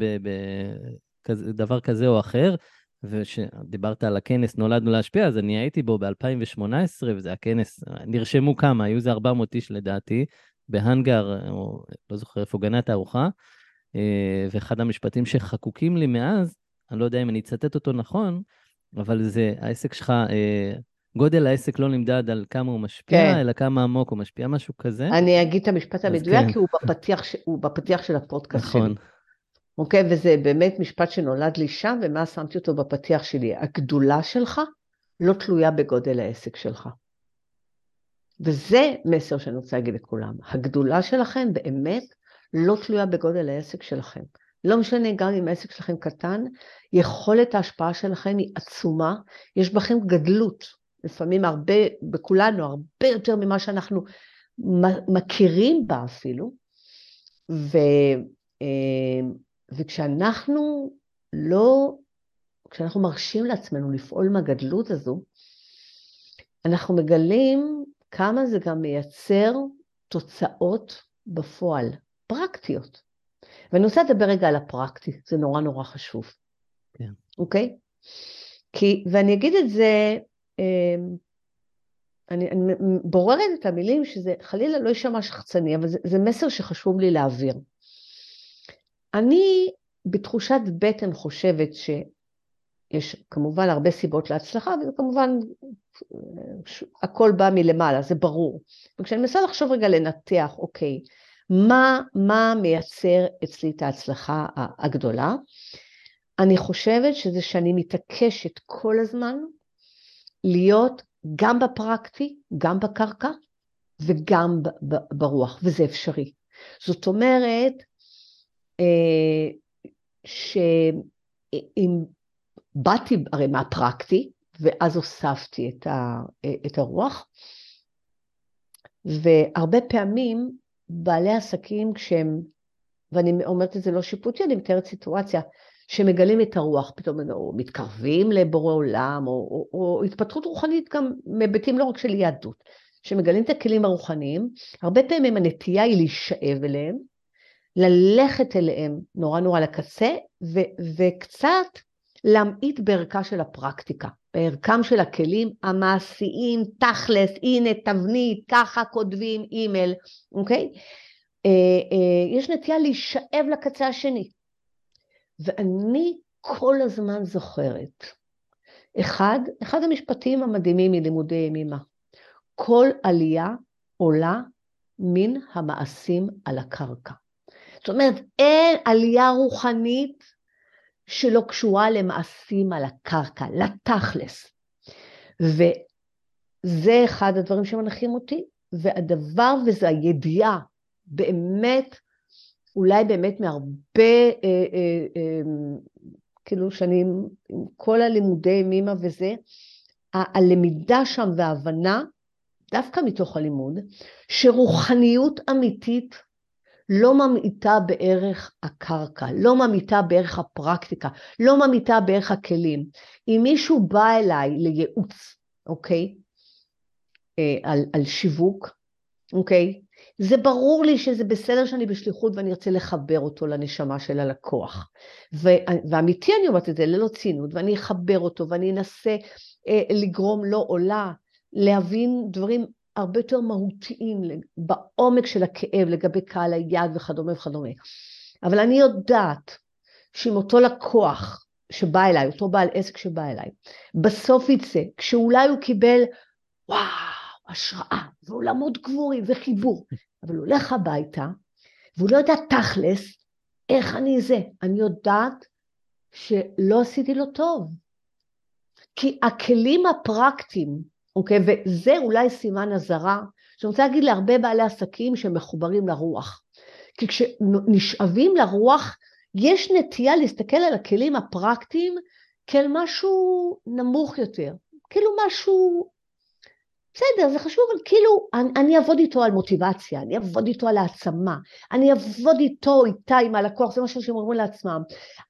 בדבר כזה או אחר. וכשדיברת על הכנס נולדנו להשפיע, אז אני הייתי בו ב-2018, וזה הכנס, נרשמו כמה, היו איזה 400 איש לדעתי, בהאנגר, או לא זוכר איפה, גני התערוכה, אה, ואחד המשפטים שחקוקים לי מאז, אני לא יודע אם אני אצטט אותו נכון, אבל זה, העסק שלך, אה, גודל העסק לא נמדד על כמה הוא משפיע, כן. אלא כמה עמוק הוא משפיע, משהו כזה. אני אגיד את המשפט המדויק, כן. כי הוא בפתיח, הוא בפתיח של הפודקאסט נכון. שלי. אוקיי? וזה באמת משפט שנולד לי שם, ומה שמתי אותו בפתיח שלי. הגדולה שלך לא תלויה בגודל העסק שלך. וזה מסר שאני רוצה להגיד לכולם. הגדולה שלכם באמת לא תלויה בגודל העסק שלכם. לא משנה גם אם העסק שלכם קטן, יכולת ההשפעה שלכם היא עצומה, יש בכם גדלות, לפעמים הרבה, בכולנו, הרבה יותר ממה שאנחנו מכירים בה אפילו, ו, אה, וכשאנחנו לא, כשאנחנו מרשים לעצמנו לפעול מהגדלות הזו, אנחנו מגלים כמה זה גם מייצר תוצאות בפועל, פרקטיות. ואני רוצה לדבר רגע על הפרקטי, זה נורא נורא חשוב. כן. אוקיי? כי, ואני אגיד את זה, אני, אני בוררת את המילים שזה חלילה לא יישמע שחצני, אבל זה, זה מסר שחשוב לי להעביר. אני בתחושת בטן חושבת שיש כמובן הרבה סיבות להצלחה, וזה כמובן, הכל בא מלמעלה, זה ברור. וכשאני מנסה לחשוב רגע לנתח, אוקיי, מה, מה מייצר אצלי את ההצלחה הגדולה? אני חושבת שזה שאני מתעקשת כל הזמן להיות גם בפרקטי, גם בקרקע וגם ברוח, וזה אפשרי. זאת אומרת, אה, שאם באתי הרי מהפרקטי, ואז הוספתי את, ה, את הרוח, והרבה פעמים בעלי עסקים כשהם, ואני אומרת את זה לא שיפוטי, אני מתארת סיטואציה, שמגלים את הרוח, פתאום או מתקרבים לבורא עולם, או, או, או התפתחות רוחנית גם מהיבטים לא רק של יהדות, שמגלים את הכלים הרוחניים, הרבה פעמים הנטייה היא להישאב אליהם, ללכת אליהם נורא נורא לקצה, ו, וקצת להמעיט בערכה של הפרקטיקה, בערכם של הכלים המעשיים, תכלס, הנה תבנית, ככה כותבים אימייל, אוקיי? אה, אה, יש נטייה להישאב לקצה השני. ואני כל הזמן זוכרת, אחד, אחד המשפטים המדהימים מלימודי ימימה, כל עלייה עולה מן המעשים על הקרקע. זאת אומרת, אין עלייה רוחנית שלא קשורה למעשים על הקרקע, לתכלס. וזה אחד הדברים שמנחים אותי, והדבר, וזה הידיעה באמת אולי באמת מהרבה, אה, אה, אה, כאילו שאני עם כל הלימודי מימה וזה, הלמידה שם וההבנה, דווקא מתוך הלימוד, שרוחניות אמיתית לא ממעיטה בערך הקרקע, לא ממעיטה בערך הפרקטיקה, לא ממעיטה בערך הכלים. אם מישהו בא אליי לייעוץ, אוקיי, אה, על, על שיווק, אוקיי, זה ברור לי שזה בסדר שאני בשליחות ואני ארצה לחבר אותו לנשמה של הלקוח. ואמיתי אני אומרת את זה, ללא צינות, ואני אחבר אותו ואני אנסה אה, לגרום לו או לה להבין דברים הרבה יותר מהותיים בעומק של הכאב לגבי קהל היד וכדומה וכדומה. אבל אני יודעת שאם אותו לקוח שבא אליי, אותו בעל עסק שבא אליי, בסוף יצא, כשאולי הוא קיבל, וואו, השראה, ועולמות גבורים, וחיבור, אבל הוא הולך הביתה, והוא לא יודע תכלס איך אני זה. אני יודעת שלא עשיתי לו טוב. כי הכלים הפרקטיים, אוקיי, וזה אולי סימן אזהרה, שאני רוצה להגיד להרבה בעלי עסקים שמחוברים לרוח. כי כשנשאבים לרוח, יש נטייה להסתכל על הכלים הפרקטיים כאל משהו נמוך יותר, כאילו משהו בסדר, זה חשוב, אבל כאילו, אני, אני אעבוד איתו על מוטיבציה, אני אעבוד איתו על העצמה, אני אעבוד איתו, איתה, עם הלקוח, זה מה שהם אומרים לעצמם.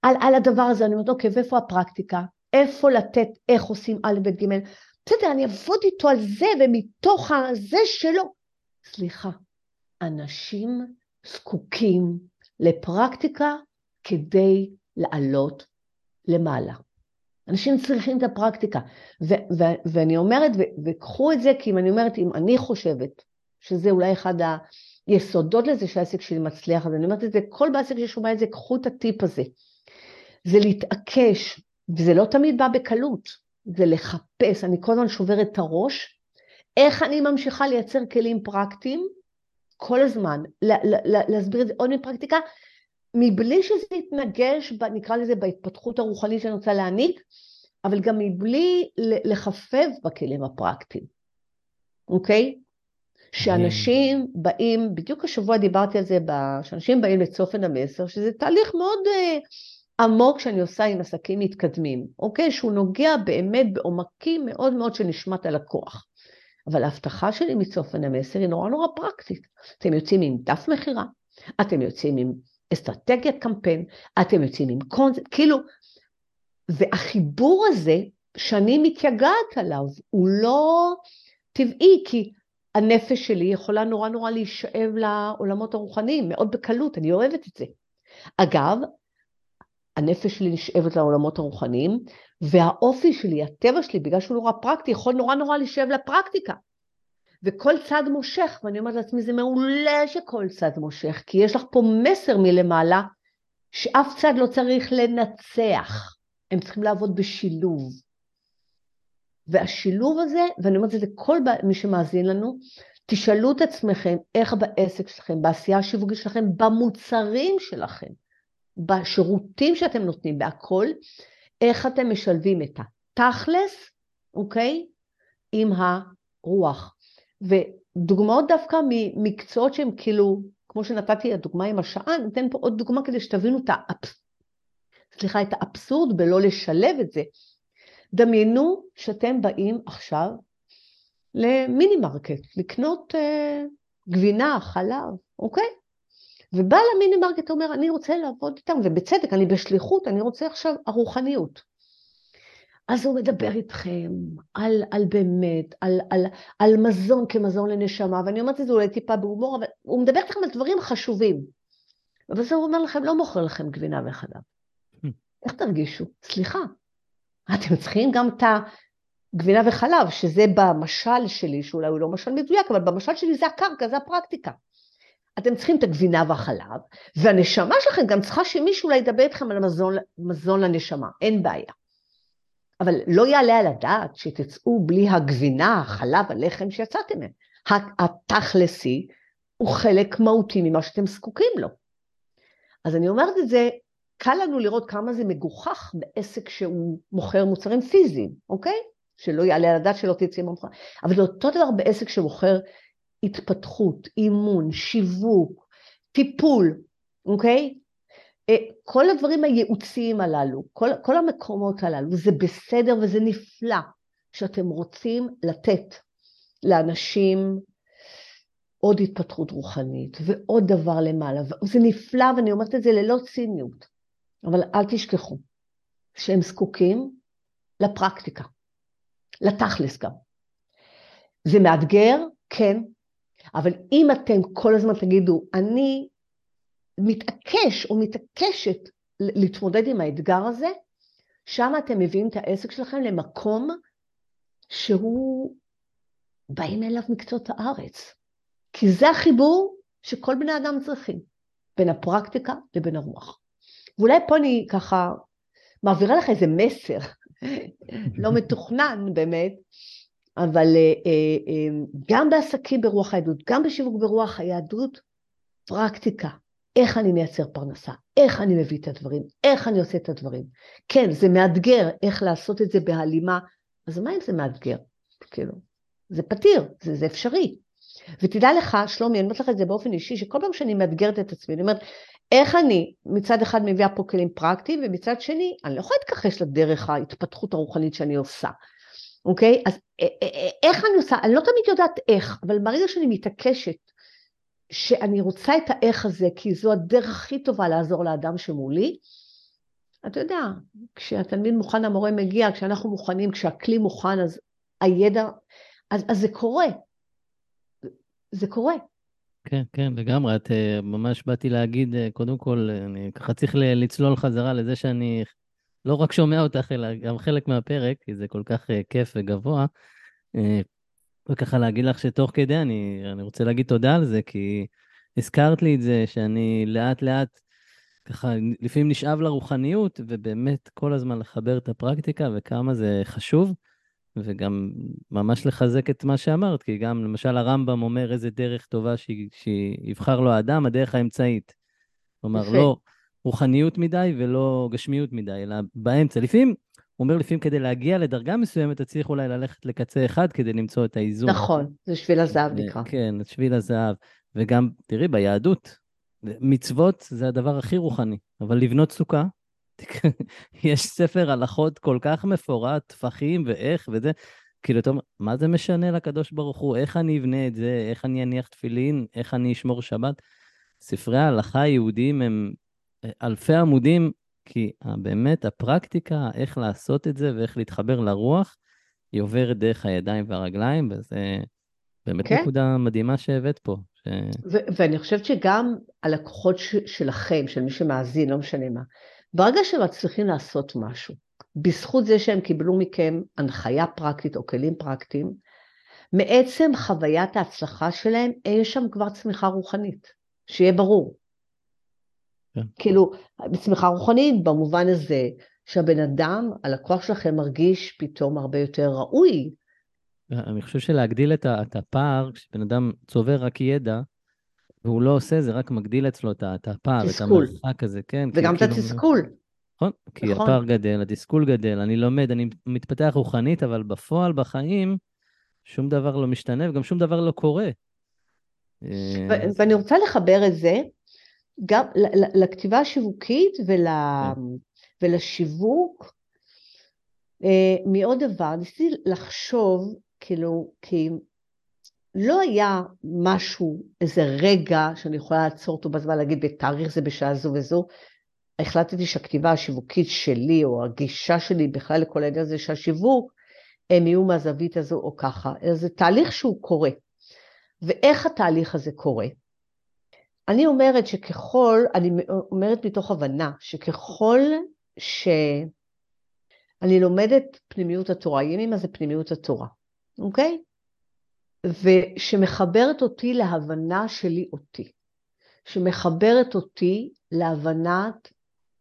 על, על הדבר הזה, אני אומרת, אוקיי, ואיפה הפרקטיקה? איפה לתת, איך עושים א', ב', ג', בסדר, אני אעבוד איתו על זה, ומתוך הזה שלו. סליחה, אנשים זקוקים לפרקטיקה כדי לעלות למעלה. אנשים צריכים את הפרקטיקה. ואני אומרת, וקחו את זה, כי אם אני אומרת, אם אני חושבת שזה אולי אחד היסודות לזה שהעסק שלי מצליח, אז אני אומרת את זה, כל בעסק ששומע את זה, קחו את הטיפ הזה. זה להתעקש, וזה לא תמיד בא בקלות, זה לחפש, אני כל הזמן שוברת את הראש, איך אני ממשיכה לייצר כלים פרקטיים, כל הזמן, להסביר את זה עוד מפרקטיקה, מבלי שזה יתנגש, נקרא לזה, בהתפתחות הרוחנית שאני רוצה להעניק, אבל גם מבלי לחפף בכלים הפרקטיים, אוקיי? שאנשים באים, בדיוק השבוע דיברתי על זה, שאנשים באים לצופן המסר, שזה תהליך מאוד uh, עמוק שאני עושה עם עסקים מתקדמים, אוקיי? שהוא נוגע באמת בעומקים מאוד מאוד של נשמת הלקוח. אבל ההבטחה שלי מצופן המסר היא נורא נורא פרקטית. אתם יוצאים עם דף מכירה, אתם יוצאים עם אסטרטגיית קמפיין, אתם יוצאים עם קונספט, כאילו, והחיבור הזה שאני מתייגעת עליו, הוא לא טבעי, כי הנפש שלי יכולה נורא נורא להישאב לעולמות הרוחניים, מאוד בקלות, אני אוהבת את זה. אגב, הנפש שלי נשאבת לעולמות הרוחניים, והאופי שלי, הטבע שלי, בגלל שהוא נורא פרקטי, יכול נורא נורא להישאב לפרקטיקה. וכל צד מושך, ואני אומרת לעצמי, זה מעולה שכל צד מושך, כי יש לך פה מסר מלמעלה, שאף צד לא צריך לנצח, הם צריכים לעבוד בשילוב. והשילוב הזה, ואני אומרת את זה לכל מי שמאזין לנו, תשאלו את עצמכם איך בעסק שלכם, בעשייה השיווקית שלכם, במוצרים שלכם, בשירותים שאתם נותנים, בהכל, איך אתם משלבים את התכלס, אוקיי? עם הרוח. ודוגמאות דווקא ממקצועות שהם כאילו, כמו שנתתי הדוגמה עם השעה, אני אתן פה עוד דוגמה כדי שתבינו את, האפ... סליחה, את האבסורד בלא לשלב את זה. דמיינו שאתם באים עכשיו למיני מרקט, לקנות אה, גבינה, חלב, אוקיי? ובעל המיני מרקט אומר, אני רוצה לעבוד איתם, ובצדק, אני בשליחות, אני רוצה עכשיו הרוחניות. אז הוא מדבר איתכם על, על באמת, על, על, על מזון כמזון לנשמה, ואני אומרת את זה אולי טיפה בהומור, אבל הוא מדבר איתכם על דברים חשובים. ובסוף הוא אומר לכם, לא מוכר לכם גבינה וחלב. איך תרגישו? סליחה, אתם צריכים גם את הגבינה וחלב, שזה במשל שלי, שאולי הוא לא משל מדויק, אבל במשל שלי זה הקרקע, זה הפרקטיקה. אתם צריכים את הגבינה והחלב, והנשמה שלכם גם צריכה שמישהו אולי ידבר איתכם על מזון, מזון לנשמה, אין בעיה. אבל לא יעלה על הדעת שתצאו בלי הגבינה, החלב, הלחם שיצאתם מהם. התכלסי הוא חלק מהותי ממה שאתם זקוקים לו. אז אני אומרת את זה, קל לנו לראות כמה זה מגוחך בעסק שהוא מוכר מוצרים פיזיים, אוקיי? שלא יעלה על הדעת שלא תצא ממך. אבל זה אותו דבר בעסק שמוכר התפתחות, אימון, שיווק, טיפול, אוקיי? אה, כל הדברים הייעוציים הללו, כל, כל המקומות הללו, זה בסדר וזה נפלא שאתם רוצים לתת לאנשים עוד התפתחות רוחנית ועוד דבר למעלה. זה נפלא ואני אומרת את זה ללא ציניות, אבל אל תשכחו שהם זקוקים לפרקטיקה, לתכלס גם. זה מאתגר, כן, אבל אם אתם כל הזמן תגידו, אני מתעקש או מתעקשת להתמודד עם האתגר הזה, שם אתם מביאים את העסק שלכם למקום שהוא באים אליו מקצות הארץ. כי זה החיבור שכל בני אדם צריכים, בין הפרקטיקה לבין הרוח. ואולי פה אני ככה מעבירה לך איזה מסר, לא מתוכנן באמת, אבל אה, אה, אה, גם בעסקים ברוח היהדות, גם בשיווק ברוח היהדות, פרקטיקה, איך אני מייצר פרנסה, איך אני מביא את הדברים, איך אני עושה את הדברים. כן, זה מאתגר איך לעשות את זה בהלימה, אז מה אם זה מאתגר? כאילו, זה פתיר, זה, זה אפשרי. ותדע לך, שלומי, אני אומרת לך את זה באופן אישי, שכל פעם שאני מאתגרת את עצמי, אני אומרת, איך אני מצד אחד מביאה פה כלים פרקטיים, ומצד שני, אני לא יכולה להתכחש לדרך ההתפתחות הרוחנית שאני עושה. אוקיי? אז אה, אה, אה, איך אני עושה? אני לא תמיד יודעת איך, אבל ברגע שאני מתעקשת שאני רוצה את האיך הזה, כי זו הדרך הכי טובה לעזור לאדם שמולי, אתה יודע, כשהתלמיד מוכן, המורה מגיע, כשאנחנו מוכנים, כשהכלי מוכן, אז הידע, אז, אז זה קורה. זה קורה. כן, כן, לגמרי. את ממש באתי להגיד, קודם כל, אני ככה צריך לצלול חזרה לזה שאני לא רק שומע אותך, אלא גם חלק מהפרק, כי זה כל כך uh, כיף וגבוה. Uh, וככה להגיד לך שתוך כדי, אני, אני רוצה להגיד תודה על זה, כי הזכרת לי את זה, שאני לאט לאט, ככה, לפעמים נשאב לרוחניות, ובאמת כל הזמן לחבר את הפרקטיקה וכמה זה חשוב, וגם ממש לחזק את מה שאמרת, כי גם למשל הרמב"ם אומר איזה דרך טובה שיבחר לו האדם, הדרך האמצעית. כלומר, לא, רוחניות מדי ולא גשמיות מדי, אלא באמצע. לפעמים, הוא אומר לפעמים כדי להגיע לדרגה מסוימת, אתה צריך אולי ללכת לקצה אחד כדי למצוא את האיזון. נכון, זה שביל הזהב נקרא. כן, שביל הזהב. וגם, תראי, ביהדות, מצוות זה הדבר הכי רוחני, אבל לבנות סוכה, יש ספר הלכות כל כך מפורט, טפחים ואיך וזה, כאילו, אתה אומר, מה זה משנה לקדוש ברוך הוא? איך אני אבנה את זה? איך אני אניח תפילין? איך אני אשמור שבת? ספרי ההלכה היהודיים הם אלפי עמודים, כי באמת הפרקטיקה, איך לעשות את זה ואיך להתחבר לרוח, היא עוברת דרך הידיים והרגליים, וזה באמת כן. נקודה מדהימה שהבאת פה. ש... ו- ואני חושבת שגם הלקוחות ש- שלכם, של מי שמאזין, לא משנה מה, ברגע שהם מצליחים לעשות משהו, בזכות זה שהם קיבלו מכם הנחיה פרקטית או כלים פרקטיים, מעצם חוויית ההצלחה שלהם, יש שם כבר צמיחה רוחנית, שיהיה ברור. כן. כאילו, צמיחה רוחנית במובן הזה שהבן אדם, הלקוח שלכם מרגיש פתאום הרבה יותר ראוי. אני חושב שלהגדיל את הפער, כשבן אדם צובר רק ידע, והוא לא עושה, זה רק מגדיל אצלו את הפער, את המרחק הזה, כן. וגם את התסכול. נכון, כי נכון. הפער גדל, התסכול גדל, אני לומד, אני מתפתח רוחנית, אבל בפועל, בחיים, שום דבר לא משתנה וגם שום דבר לא קורה. ואני רוצה לחבר את זה גם לכתיבה השיווקית ול... כן. ולשיווק אה, מעוד דבר. ניסיתי לחשוב, כאילו, כי לא היה משהו, איזה רגע שאני יכולה לעצור אותו בזמן, להגיד בתאריך זה בשעה זו וזו. החלטתי שהכתיבה השיווקית שלי, או הגישה שלי בכלל לכל העניין הזה, שהשיווק, הם יהיו מהזווית הזו או ככה, אלא זה תהליך שהוא קורה. ואיך התהליך הזה קורה? אני אומרת שככל, אני אומרת מתוך הבנה, שככל שאני לומדת פנימיות התורה, יהיה מה זה פנימיות התורה, אוקיי? ושמחברת אותי להבנה שלי אותי, שמחברת אותי להבנת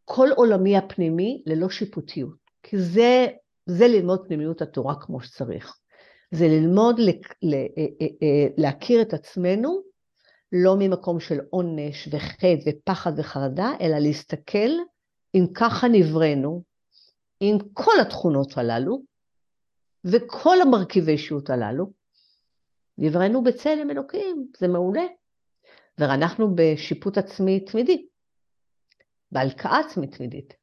כל עולמי הפנימי ללא שיפוטיות, כי זה, זה ללמוד פנימיות התורה כמו שצריך. זה ללמוד אה, אה, אה, להכיר את עצמנו לא ממקום של עונש וחטא ופחד וחרדה, אלא להסתכל אם ככה נבראנו, עם כל התכונות הללו וכל המרכיבי אישיות הללו, נבראנו בצלם אלוקים, זה מעולה. ואנחנו בשיפוט עצמי תמידי, בהלקאה עצמית תמידית.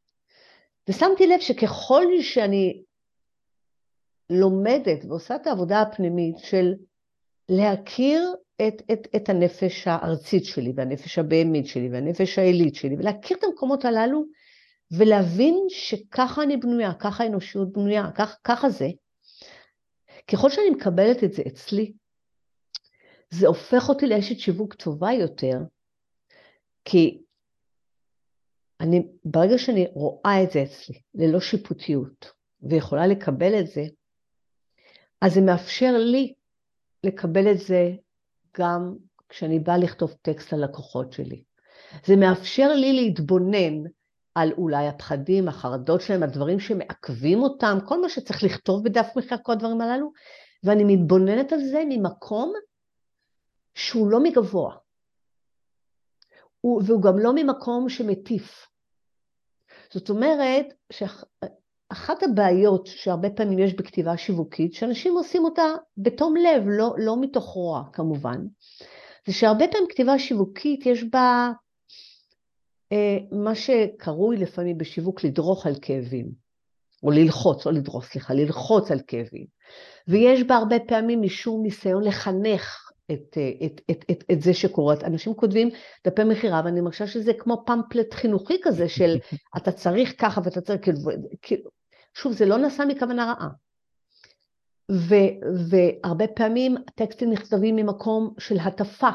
ושמתי לב שככל שאני לומדת ועושה את העבודה הפנימית של להכיר את, את, את הנפש הארצית שלי והנפש הבהמית שלי והנפש העילית שלי ולהכיר את המקומות הללו ולהבין שככה אני בנויה, ככה האנושיות בנויה, כך, ככה זה. ככל שאני מקבלת את זה אצלי, זה הופך אותי לאשת שיווק טובה יותר, כי אני, ברגע שאני רואה את זה אצלי, ללא שיפוטיות, ויכולה לקבל את זה, אז זה מאפשר לי לקבל את זה גם כשאני באה לכתוב טקסט ללקוחות שלי. זה מאפשר לי להתבונן על אולי הפחדים, החרדות שלהם, הדברים שמעכבים אותם, כל מה שצריך לכתוב בדף מחקר, כל הדברים הללו, ואני מתבוננת על זה ממקום שהוא לא מגבוה, והוא גם לא ממקום שמטיף. זאת אומרת, אחת הבעיות שהרבה פעמים יש בכתיבה שיווקית, שאנשים עושים אותה בתום לב, לא, לא מתוך רוע כמובן, זה שהרבה פעמים כתיבה שיווקית יש בה אה, מה שקרוי לפעמים בשיווק לדרוך על כאבים, או ללחוץ, לא לדרוך, סליחה, ללחוץ על כאבים. ויש בה הרבה פעמים משום ניסיון לחנך את, אה, את, את, את, את זה שקורה. אנשים כותבים דפי מכירה, ואני מרגישה שזה כמו פמפלט חינוכי כזה של אתה צריך ככה ואתה צריך, כאילו, שוב, זה לא נעשה מכוונה רעה. ו, והרבה פעמים הטקסטים נכתבים ממקום של הטפה,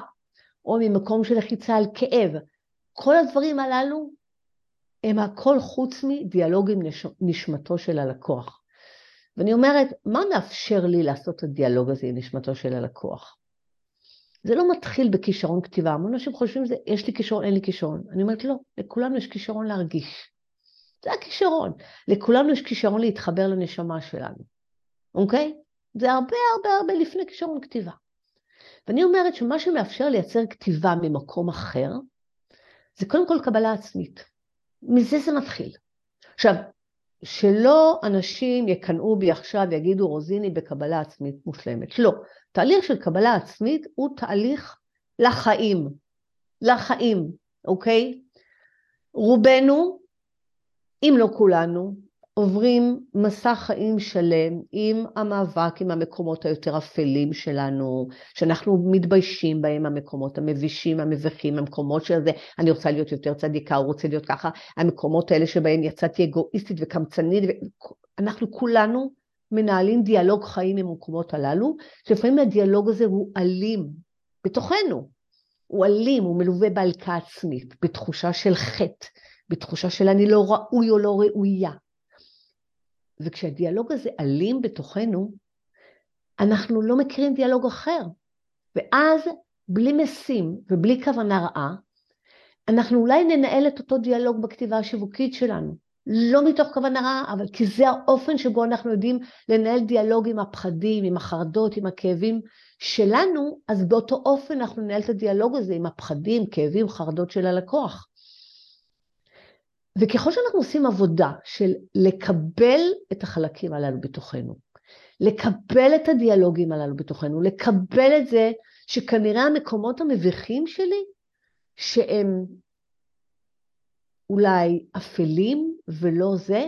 או ממקום של לחיצה על כאב. כל הדברים הללו הם הכל חוץ מדיאלוג עם נש, נשמתו של הלקוח. ואני אומרת, מה מאפשר לי לעשות את הדיאלוג הזה עם נשמתו של הלקוח? זה לא מתחיל בכישרון כתיבה, המון אנשים חושבים, זה, יש לי כישרון, אין לי כישרון. אני אומרת, לא, לכולנו יש כישרון להרגיש. זה הכישרון. לכולנו יש כישרון להתחבר לנשמה שלנו, אוקיי? זה הרבה הרבה הרבה לפני כישרון כתיבה. ואני אומרת שמה שמאפשר לייצר כתיבה ממקום אחר, זה קודם כל קבלה עצמית. מזה זה מתחיל. עכשיו, שלא אנשים יקנאו בי עכשיו ויגידו רוזיני בקבלה עצמית מושלמת. לא. תהליך של קבלה עצמית הוא תהליך לחיים. לחיים, אוקיי? רובנו אם לא כולנו, עוברים מסע חיים שלם עם המאבק עם המקומות היותר אפלים שלנו, שאנחנו מתביישים בהם, המקומות המבישים, המביכים, המקומות של זה, אני רוצה להיות יותר צדיקה, הוא רוצה להיות ככה, המקומות האלה שבהם יצאתי אגואיסטית וקמצנית, אנחנו כולנו מנהלים דיאלוג חיים עם המקומות הללו, שלפעמים הדיאלוג הזה הוא אלים, בתוכנו, הוא אלים, הוא מלווה בהלקאה עצמית, בתחושה של חטא, בתחושה של אני לא ראוי או לא ראויה. וכשהדיאלוג הזה אלים בתוכנו, אנחנו לא מכירים דיאלוג אחר. ואז, בלי משים ובלי כוונה רעה, אנחנו אולי ננהל את אותו דיאלוג בכתיבה השיווקית שלנו. לא מתוך כוונה רעה, אבל כי זה האופן שבו אנחנו יודעים לנהל דיאלוג עם הפחדים, עם החרדות, עם הכאבים שלנו, אז באותו אופן אנחנו ננהל את הדיאלוג הזה עם הפחדים, כאבים, חרדות של הלקוח. וככל שאנחנו עושים עבודה של לקבל את החלקים הללו בתוכנו, לקבל את הדיאלוגים הללו בתוכנו, לקבל את זה שכנראה המקומות המביכים שלי, שהם אולי אפלים ולא זה,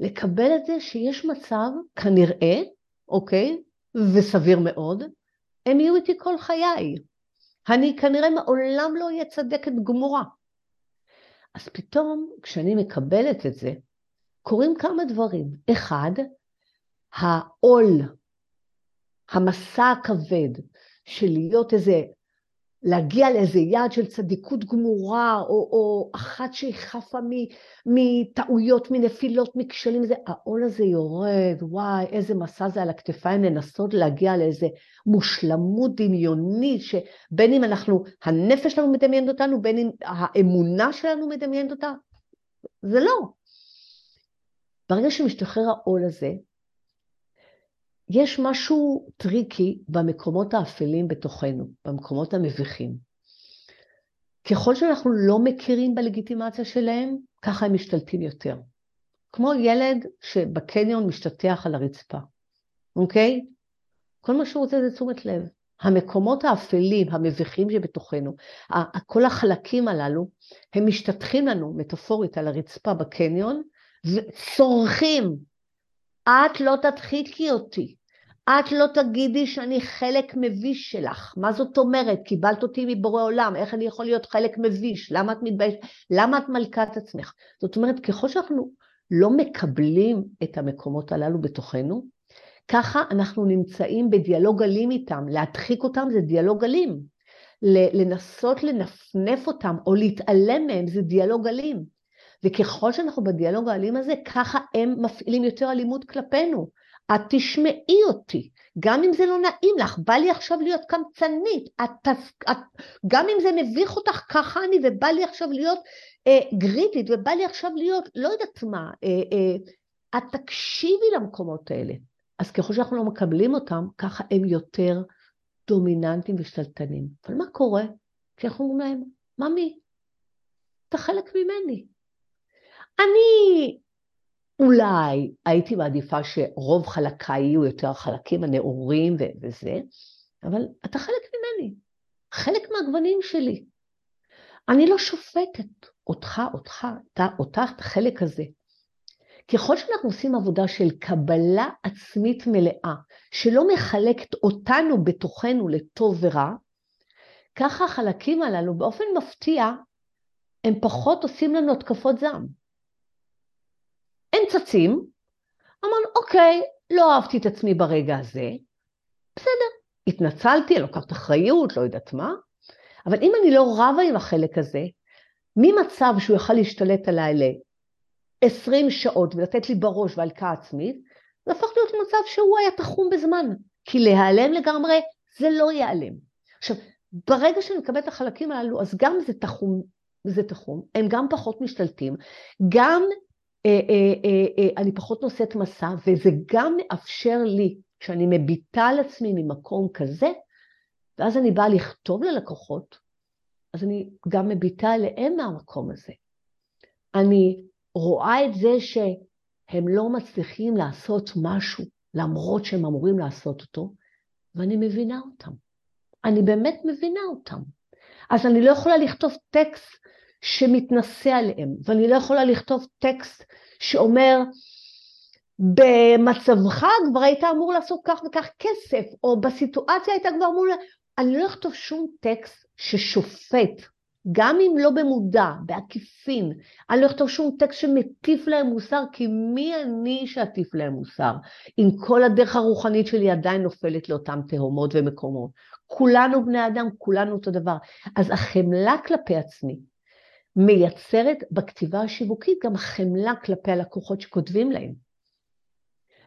לקבל את זה שיש מצב, כנראה, אוקיי, וסביר מאוד, הם יהיו איתי כל חיי. אני כנראה מעולם לא אהיה צדקת גמורה. אז פתאום, כשאני מקבלת את זה, קורים כמה דברים. אחד, העול, המסע הכבד של להיות איזה להגיע לאיזה יעד של צדיקות גמורה, או, או אחת שהיא חפה מטעויות, מנפילות, מכשלים, זה, העול הזה יורד, וואי, איזה מסע זה על הכתפיים לנסות להגיע לאיזה מושלמות דמיונית, שבין אם אנחנו, הנפש שלנו מדמיינת אותנו, בין אם האמונה שלנו מדמיינת אותה, זה לא. ברגע שמשתחרר העול הזה, יש משהו tricky במקומות האפלים בתוכנו, במקומות המביכים. ככל שאנחנו לא מכירים בלגיטימציה שלהם, ככה הם משתלטים יותר. כמו ילד שבקניון משתטח על הרצפה, אוקיי? כל מה שהוא רוצה זה תשומת לב. המקומות האפלים, המביכים שבתוכנו, כל החלקים הללו, הם משתטחים לנו, מטאפורית, על הרצפה בקניון, וצורכים, את לא תדחיקי אותי, את לא תגידי שאני חלק מביש שלך. מה זאת אומרת? קיבלת אותי מבורא עולם, איך אני יכול להיות חלק מביש? למה את מתביישת? למה את מלכת עצמך? זאת אומרת, ככל שאנחנו לא מקבלים את המקומות הללו בתוכנו, ככה אנחנו נמצאים בדיאלוג אלים איתם. להדחיק אותם זה דיאלוג אלים. לנסות לנפנף אותם או להתעלם מהם זה דיאלוג אלים. וככל שאנחנו בדיאלוג האלים הזה, ככה הם מפעילים יותר אלימות כלפינו. את תשמעי אותי, גם אם זה לא נעים לך, בא לי עכשיו להיות קמצנית, את, את, גם אם זה מביך אותך, ככה אני, ובא לי עכשיו להיות אה, גרידית, ובא לי עכשיו להיות, לא יודעת מה, אה, אה, את תקשיבי למקומות האלה. אז ככל שאנחנו לא מקבלים אותם, ככה הם יותר דומיננטיים ושתלטנים. אבל מה קורה כשאנחנו אומרים להם, ממי, אתה חלק ממני. אני אולי הייתי מעדיפה שרוב חלקיי יהיו יותר החלקים הנאורים וזה, אבל אתה חלק ממני, חלק מהגוונים שלי. אני לא שופטת אותך, אותך, אתה, אותך, את החלק הזה. ככל שאנחנו עושים עבודה של קבלה עצמית מלאה, שלא מחלקת אותנו בתוכנו לטוב ורע, ככה החלקים הללו באופן מפתיע, הם פחות עושים לנו התקפות זעם. הם צצים, אמרנו, אוקיי, לא אהבתי את עצמי ברגע הזה, בסדר, התנצלתי, אני לוקחת אחריות, לא יודעת מה, אבל אם אני לא רבה עם החלק הזה, ממצב שהוא יכל להשתלט עליי ל-20 שעות ולתת לי בראש והלקאה עצמית, זה הפך להיות מצב שהוא היה תחום בזמן, כי להיעלם לגמרי זה לא ייעלם. עכשיו, ברגע שאני מקבלת את החלקים הללו, אז גם זה תחום, זה תחום, הם גם פחות משתלטים, גם אני פחות נושאת מסע, וזה גם מאפשר לי, כשאני מביטה על עצמי ממקום כזה, ואז אני באה לכתוב ללקוחות, אז אני גם מביטה עליהם מהמקום הזה. אני רואה את זה שהם לא מצליחים לעשות משהו, למרות שהם אמורים לעשות אותו, ואני מבינה אותם. אני באמת מבינה אותם. אז אני לא יכולה לכתוב טקסט שמתנשא עליהם, ואני לא יכולה לכתוב טקסט שאומר, במצבך כבר היית אמור לעשות כך וכך כסף, או בסיטואציה היית כבר אמור... אני לא אכתוב שום טקסט ששופט, גם אם לא במודע, בעקיפין. אני לא אכתוב שום טקסט שמטיף להם מוסר, כי מי אני שאטיף להם מוסר? אם כל הדרך הרוחנית שלי עדיין נופלת לאותם תהומות ומקומות. כולנו בני אדם, כולנו אותו דבר. אז החמלה כלפי עצמי, מייצרת בכתיבה השיווקית גם חמלה כלפי הלקוחות שכותבים להם.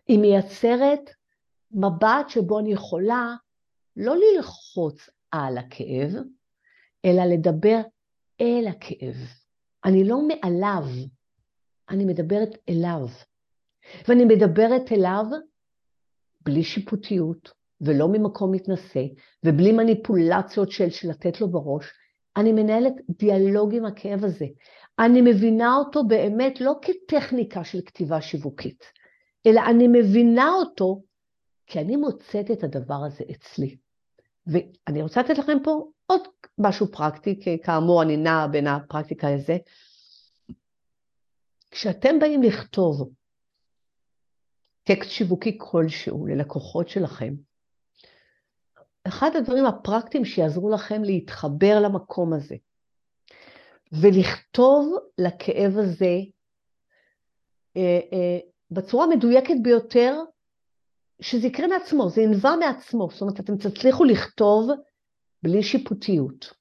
היא מייצרת מבט שבו אני יכולה לא ללחוץ על הכאב, אלא לדבר אל הכאב. אני לא מעליו, אני מדברת אליו. ואני מדברת אליו בלי שיפוטיות, ולא ממקום מתנשא, ובלי מניפולציות של, של לתת לו בראש. אני מנהלת דיאלוג עם הכאב הזה. אני מבינה אותו באמת לא כטכניקה של כתיבה שיווקית, אלא אני מבינה אותו כי אני מוצאת את הדבר הזה אצלי. ואני רוצה לתת לכם פה עוד משהו פרקטי, כי כאמור אני נעה בין הפרקטיקה לזה. כשאתם באים לכתוב טקסט שיווקי כלשהו ללקוחות שלכם, אחד הדברים הפרקטיים שיעזרו לכם להתחבר למקום הזה, ולכתוב לכאב הזה אה, אה, בצורה המדויקת ביותר, שזה יקרה מעצמו, זה ינבע מעצמו. זאת אומרת, אתם תצליחו לכתוב בלי שיפוטיות,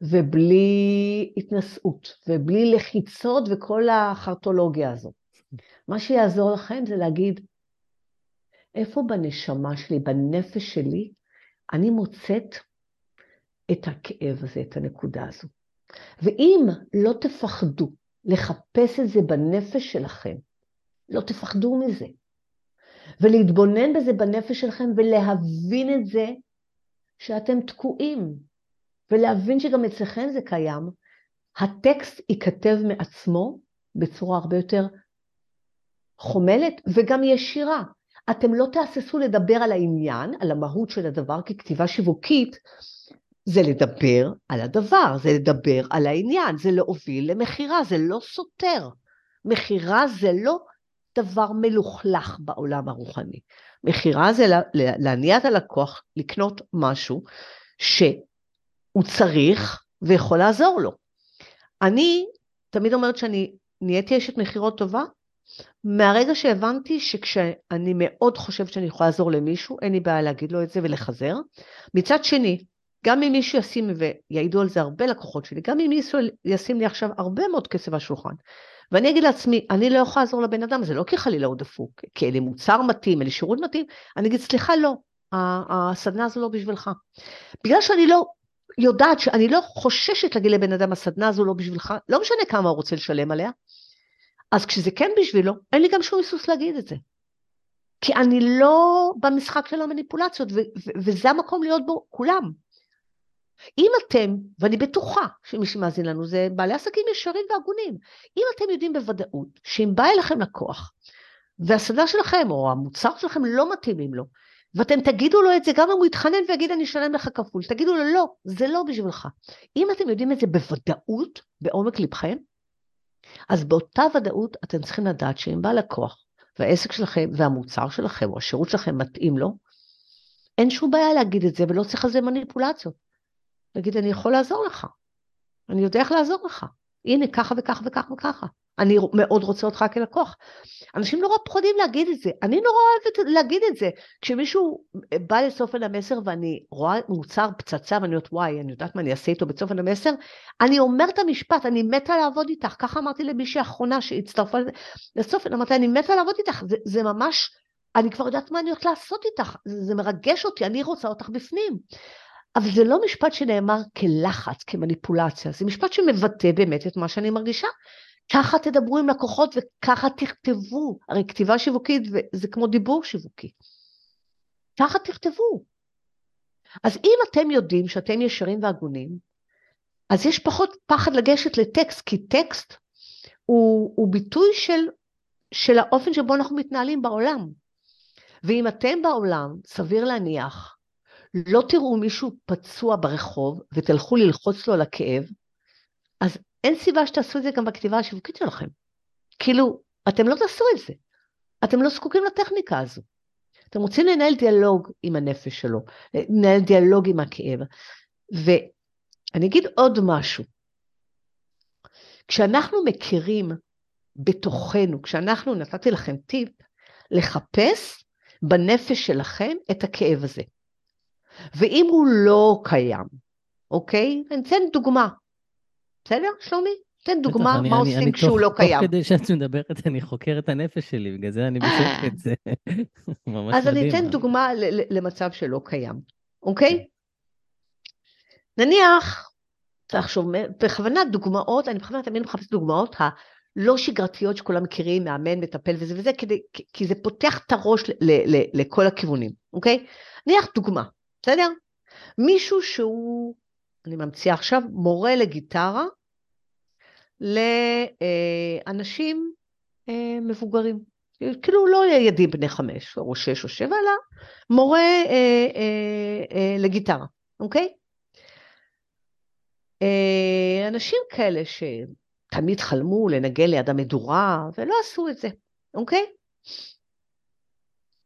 ובלי התנשאות, ובלי לחיצות וכל החרטולוגיה הזו. מה שיעזור לכם זה להגיד, איפה בנשמה שלי, בנפש שלי, אני מוצאת את הכאב הזה, את הנקודה הזו. ואם לא תפחדו לחפש את זה בנפש שלכם, לא תפחדו מזה. ולהתבונן בזה בנפש שלכם ולהבין את זה שאתם תקועים, ולהבין שגם אצלכם זה קיים, הטקסט ייכתב מעצמו בצורה הרבה יותר חומלת וגם ישירה. אתם לא תהססו לדבר על העניין, על המהות של הדבר, כי כתיבה שיווקית זה לדבר על הדבר, זה לדבר על העניין, זה להוביל למכירה, זה לא סותר. מכירה זה לא דבר מלוכלך בעולם הרוחני. מכירה זה להניע את הלקוח לקנות משהו שהוא צריך ויכול לעזור לו. אני תמיד אומרת שאני נהייתי אשת מכירות טובה, מהרגע שהבנתי שכשאני מאוד חושבת שאני יכולה לעזור למישהו, אין לי בעיה להגיד לו את זה ולחזר. מצד שני, גם אם מישהו ישים, ויעידו על זה הרבה לקוחות שלי, גם אם מישהו ישים לי עכשיו הרבה מאוד כסף על השולחן, ואני אגיד לעצמי, אני לא יכולה לעזור לבן אדם, זה לא כי חלילה הוא דפוק, כי אין לי מוצר מתאים, אין לי שירות מתאים, אני אגיד, סליחה, לא, הסדנה הזו לא בשבילך. בגלל שאני לא יודעת, שאני לא חוששת להגיד לבן אדם, הסדנה הזו לא בשבילך, לא משנה כמה הוא רוצה לשלם עליה, אז כשזה כן בשבילו, אין לי גם שום היסוס להגיד את זה. כי אני לא במשחק של המניפולציות, וזה המקום להיות בו כולם. אם אתם, ואני בטוחה שמי שמאזין לנו זה בעלי עסקים ישרים והגונים, אם אתם יודעים בוודאות שאם בא אליכם לקוח, והסדר שלכם או המוצר שלכם לא מתאימים לו, ואתם תגידו לו את זה, גם אם הוא יתחנן ויגיד אני אשלם לך כפול, תגידו לו לא, זה לא בשבילך. אם אתם יודעים את זה בוודאות, בעומק לבכם, אז באותה ודאות אתם צריכים לדעת שאם בא לקוח, והעסק שלכם והמוצר שלכם או השירות שלכם מתאים לו, אין שום בעיה להגיד את זה ולא צריך על זה מניפולציות. להגיד, אני יכול לעזור לך. אני יודע איך לעזור לך. הנה, ככה וככה וככה וככה. אני מאוד רוצה אותך כלקוח. אנשים נורא פחדים להגיד את זה. אני נורא אוהבת להגיד את זה. כשמישהו בא לצופן המסר ואני רואה מוצר פצצה ואני אומרת, וואי, אני יודעת מה אני אעשה איתו בצופן המסר, אני אומרת את המשפט, אני מתה לעבוד איתך. ככה אמרתי למישהי האחרונה שהצטרפה לצופן, אמרתי, אני מתה לעבוד איתך. זה, זה ממש, אני כבר יודעת מה אני הולכת לעשות איתך. זה, זה מרגש אותי, אני רוצה אותך בפנים. אבל זה לא משפט שנאמר כלחץ, כמניפולציה, זה משפט שמבטא באמת את מה שאני מרגישה. ככה תדברו עם לקוחות וככה תכתבו, הרי כתיבה שיווקית זה כמו דיבור שיווקי. ככה תכתבו. אז אם אתם יודעים שאתם ישרים והגונים, אז יש פחות פחד לגשת לטקסט, כי טקסט הוא, הוא ביטוי של, של האופן שבו אנחנו מתנהלים בעולם. ואם אתם בעולם, סביר להניח, לא תראו מישהו פצוע ברחוב ותלכו ללחוץ לו על הכאב, אז אין סיבה שתעשו את זה גם בכתיבה השיווקית שלכם. כאילו, אתם לא תעשו את זה. אתם לא זקוקים לטכניקה הזו. אתם רוצים לנהל דיאלוג עם הנפש שלו, לנהל דיאלוג עם הכאב. ואני אגיד עוד משהו. כשאנחנו מכירים בתוכנו, כשאנחנו, נתתי לכם טיפ, לחפש בנפש שלכם את הכאב הזה. ואם הוא לא קיים, אוקיי? אני אתן דוגמה. בסדר, שלומי? תן דוגמה אני- מה אני- עושים אני כשהוא תוך- לא קיים. תוך כדי שאת מדברת, אני חוקר את הנפש שלי, בגלל זה אני בשקט את זה. ממש אז אני מדהים. אתן דוגמה ל- ל- למצב שלא קיים, אוקיי? נניח, לחשוב, בכוונה דוגמאות, אני בכוונה תמיד מחפשת דוגמאות הלא שגרתיות שכולם מכירים, מאמן, מטפל וזה וזה, כדי, כי זה פותח את הראש ל, ל, ל, לכל הכיוונים, אוקיי? נניח דוגמה, בסדר? מישהו שהוא, אני ממציאה עכשיו, מורה לגיטרה לאנשים אה, מבוגרים. כאילו לא ילדים בני חמש או שש או שבע, אלא מורה אה, אה, אה, לגיטרה, אוקיי? אה, אנשים כאלה שתמיד חלמו לנגן ליד המדורה ולא עשו את זה, אוקיי?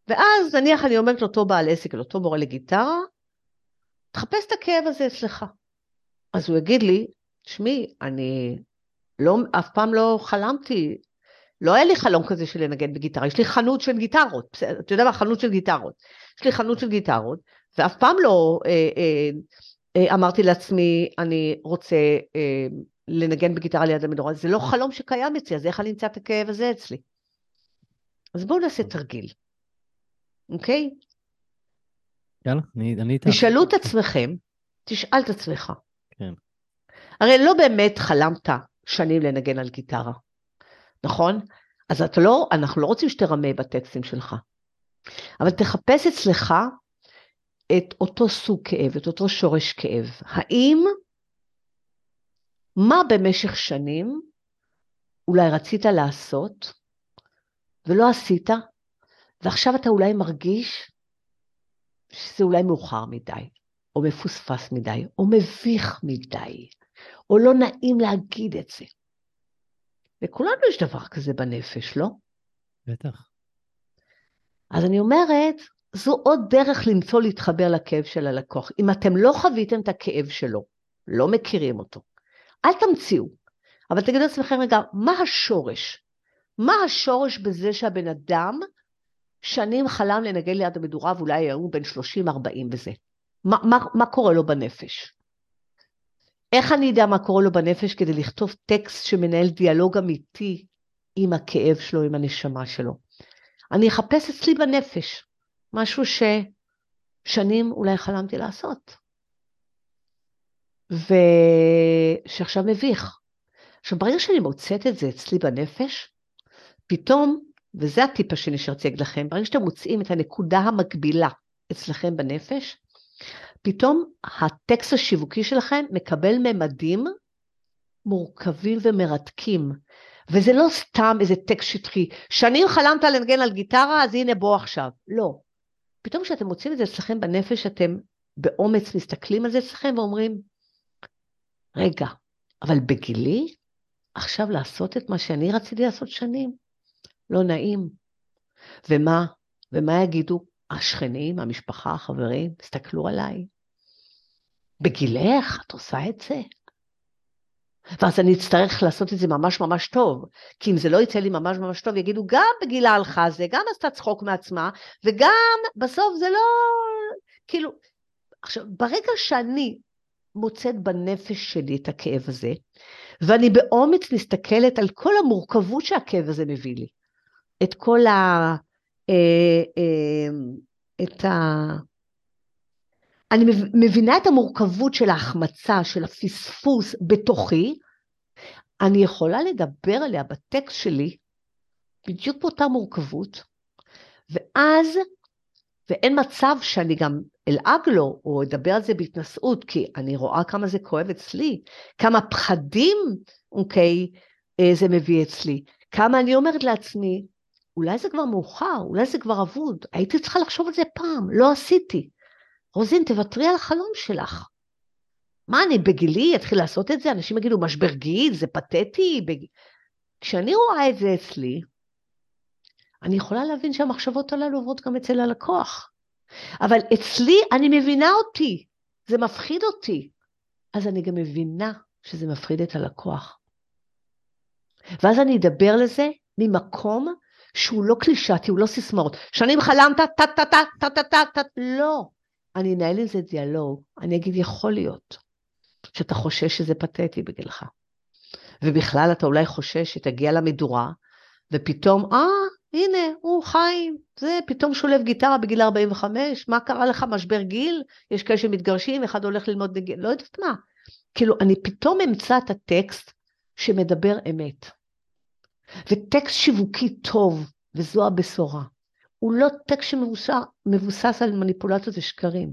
ואז נניח אני אומרת לאותו בעל עסק, לאותו מורה לגיטרה, תחפש את הכאב הזה אצלך. אז הוא יגיד לי, תשמעי, אני לא, אף פעם לא חלמתי, לא היה לי חלום כזה של לנגן בגיטרה, יש לי חנות של גיטרות, אתה יודע מה? חנות של גיטרות. יש לי חנות של גיטרות, ואף פעם לא אה, אה, אה, אמרתי לעצמי, אני רוצה אה, לנגן בגיטרה ליד המדורה, זה לא חלום שקיים אצלי, אז איך אני אמצא את הכאב הזה אצלי? אז בואו נעשה תרגיל, אוקיי? יאללה, אני אני איתך. תשאלו את עצמכם, תשאל את עצמך. כן. הרי לא באמת חלמת שנים לנגן על גיטרה, נכון? אז אתה לא, אנחנו לא רוצים שתרמה בטקסטים שלך, אבל תחפש אצלך את אותו סוג כאב, את אותו שורש כאב. האם, מה במשך שנים אולי רצית לעשות ולא עשית, ועכשיו אתה אולי מרגיש שזה אולי מאוחר מדי, או מפוספס מדי, או מביך מדי, או לא נעים להגיד את זה. לכולנו יש דבר כזה בנפש, לא? בטח. אז אני אומרת, זו עוד דרך למצוא להתחבר לכאב של הלקוח. אם אתם לא חוויתם את הכאב שלו, לא מכירים אותו, אל תמציאו, אבל תגידו לעצמכם רגע, מה השורש? מה השורש בזה שהבן אדם שנים חלם לנגן ליד המדורה ואולי היום הוא בן 30-40 וזה? מה, מה, מה קורה לו בנפש? איך אני אדע מה קורה לו בנפש כדי לכתוב טקסט שמנהל דיאלוג אמיתי עם הכאב שלו, עם הנשמה שלו? אני אחפש אצלי בנפש משהו ששנים אולי חלמתי לעשות, ושעכשיו מביך. עכשיו, ברגע שאני מוצאת את זה אצלי בנפש, פתאום, וזה הטיפ השני שרציתי להגיד לכם, ברגע שאתם מוצאים את הנקודה המקבילה אצלכם בנפש, פתאום הטקסט השיווקי שלכם מקבל ממדים מורכבים ומרתקים. וזה לא סתם איזה טקסט שטחי. שנים חלמת לנגן על גיטרה, אז הנה בוא עכשיו. לא. פתאום כשאתם מוצאים את זה אצלכם בנפש, אתם באומץ מסתכלים על זה אצלכם ואומרים, רגע, אבל בגילי, עכשיו לעשות את מה שאני רציתי לעשות שנים, לא נעים. ומה? ומה יגידו השכנים, המשפחה, החברים? תסתכלו עליי. בגילך את עושה את זה? ואז אני אצטרך לעשות את זה ממש ממש טוב, כי אם זה לא יצא לי ממש ממש טוב, יגידו, גם בגילה הלכה זה, גם עשתה צחוק מעצמה, וגם בסוף זה לא... כאילו, עכשיו, ברגע שאני מוצאת בנפש שלי את הכאב הזה, ואני באומץ מסתכלת על כל המורכבות שהכאב הזה מביא לי, את כל ה... אה, אה, את ה... אני מבינה את המורכבות של ההחמצה, של הפספוס בתוכי, אני יכולה לדבר עליה בטקסט שלי, בדיוק באותה מורכבות, ואז, ואין מצב שאני גם אלעג לו, או אדבר על זה בהתנשאות, כי אני רואה כמה זה כואב אצלי, כמה פחדים, אוקיי, זה מביא אצלי, כמה אני אומרת לעצמי, אולי זה כבר מאוחר, אולי זה כבר אבוד, הייתי צריכה לחשוב על זה פעם, לא עשיתי. רוזין, תוותרי על החלום שלך. מה, אני בגילי אתחיל לעשות את זה? אנשים יגידו, משבר גיל, זה פתטי. בג... כשאני רואה את זה אצלי, אני יכולה להבין שהמחשבות הללו עוברות גם אצל הלקוח. אבל אצלי, אני מבינה אותי, זה מפחיד אותי. אז אני גם מבינה שזה מפחיד את הלקוח. ואז אני אדבר לזה ממקום שהוא לא קלישתי, הוא לא סיסמאות. שנים חלמת, טה-טה-טה-טה-טה-טה, לא. אני אנהל עם זה דיאלוג, אני אגיד, יכול להיות שאתה חושש שזה פתטי בגילך. ובכלל אתה אולי חושש שתגיע למדורה, ופתאום, אה, הנה, הוא חיים, זה פתאום שולב גיטרה בגיל 45, מה קרה לך, משבר גיל? יש כאלה שמתגרשים, אחד הולך ללמוד נגיל, לא יודעת מה. כאילו, אני פתאום אמצא את הטקסט שמדבר אמת. וטקסט שיווקי טוב, וזו הבשורה. הוא לא טקסט שמבוסס על מניפולציות ושקרים.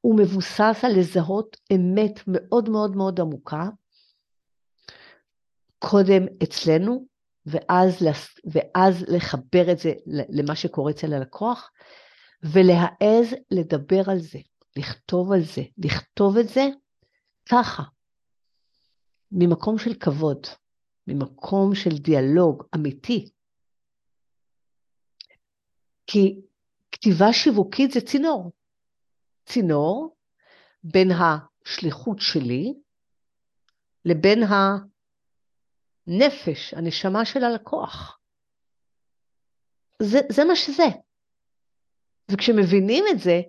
הוא מבוסס על לזהות אמת מאוד מאוד מאוד עמוקה, קודם אצלנו, ואז, ואז לחבר את זה למה שקורה אצל הלקוח, ולהעז לדבר על זה, לכתוב על זה, לכתוב את זה ככה, ממקום של כבוד, ממקום של דיאלוג אמיתי. כי כתיבה שיווקית זה צינור. צינור בין השליחות שלי לבין הנפש, הנשמה של הלקוח. זה, זה מה שזה. וכשמבינים את זה,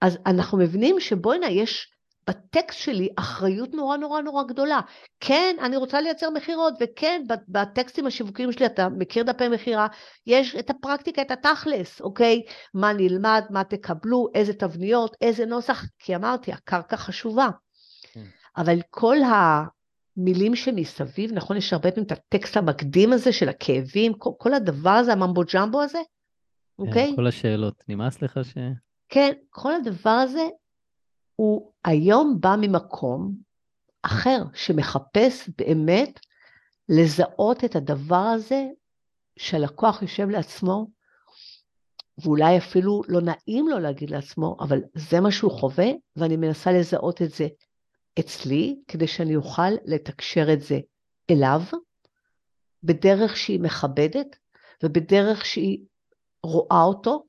אז אנחנו מבינים שבואנה, יש בטקסט שלי אחריות נורא נורא נורא גדולה. כן, אני רוצה לייצר מכירות, וכן, בטקסטים השיווקיים שלי, אתה מכיר דפי מכירה, יש את הפרקטיקה, את התכלס, אוקיי? מה נלמד, מה תקבלו, איזה תבניות, איזה נוסח, כי אמרתי, הקרקע חשובה. כן. אבל כל המילים שמסביב, נכון, יש הרבה פעמים את הטקסט המקדים הזה של הכאבים, כל, כל הדבר הזה, הממבו ג'מבו הזה, כן, אוקיי? כל השאלות, נמאס לך ש... כן, כל הדבר הזה הוא היום בא ממקום אחר, שמחפש באמת לזהות את הדבר הזה שהלקוח יושב לעצמו, ואולי אפילו לא נעים לו להגיד לעצמו, אבל זה מה שהוא חווה, ואני מנסה לזהות את זה אצלי, כדי שאני אוכל לתקשר את זה אליו, בדרך שהיא מכבדת, ובדרך שהיא רואה אותו,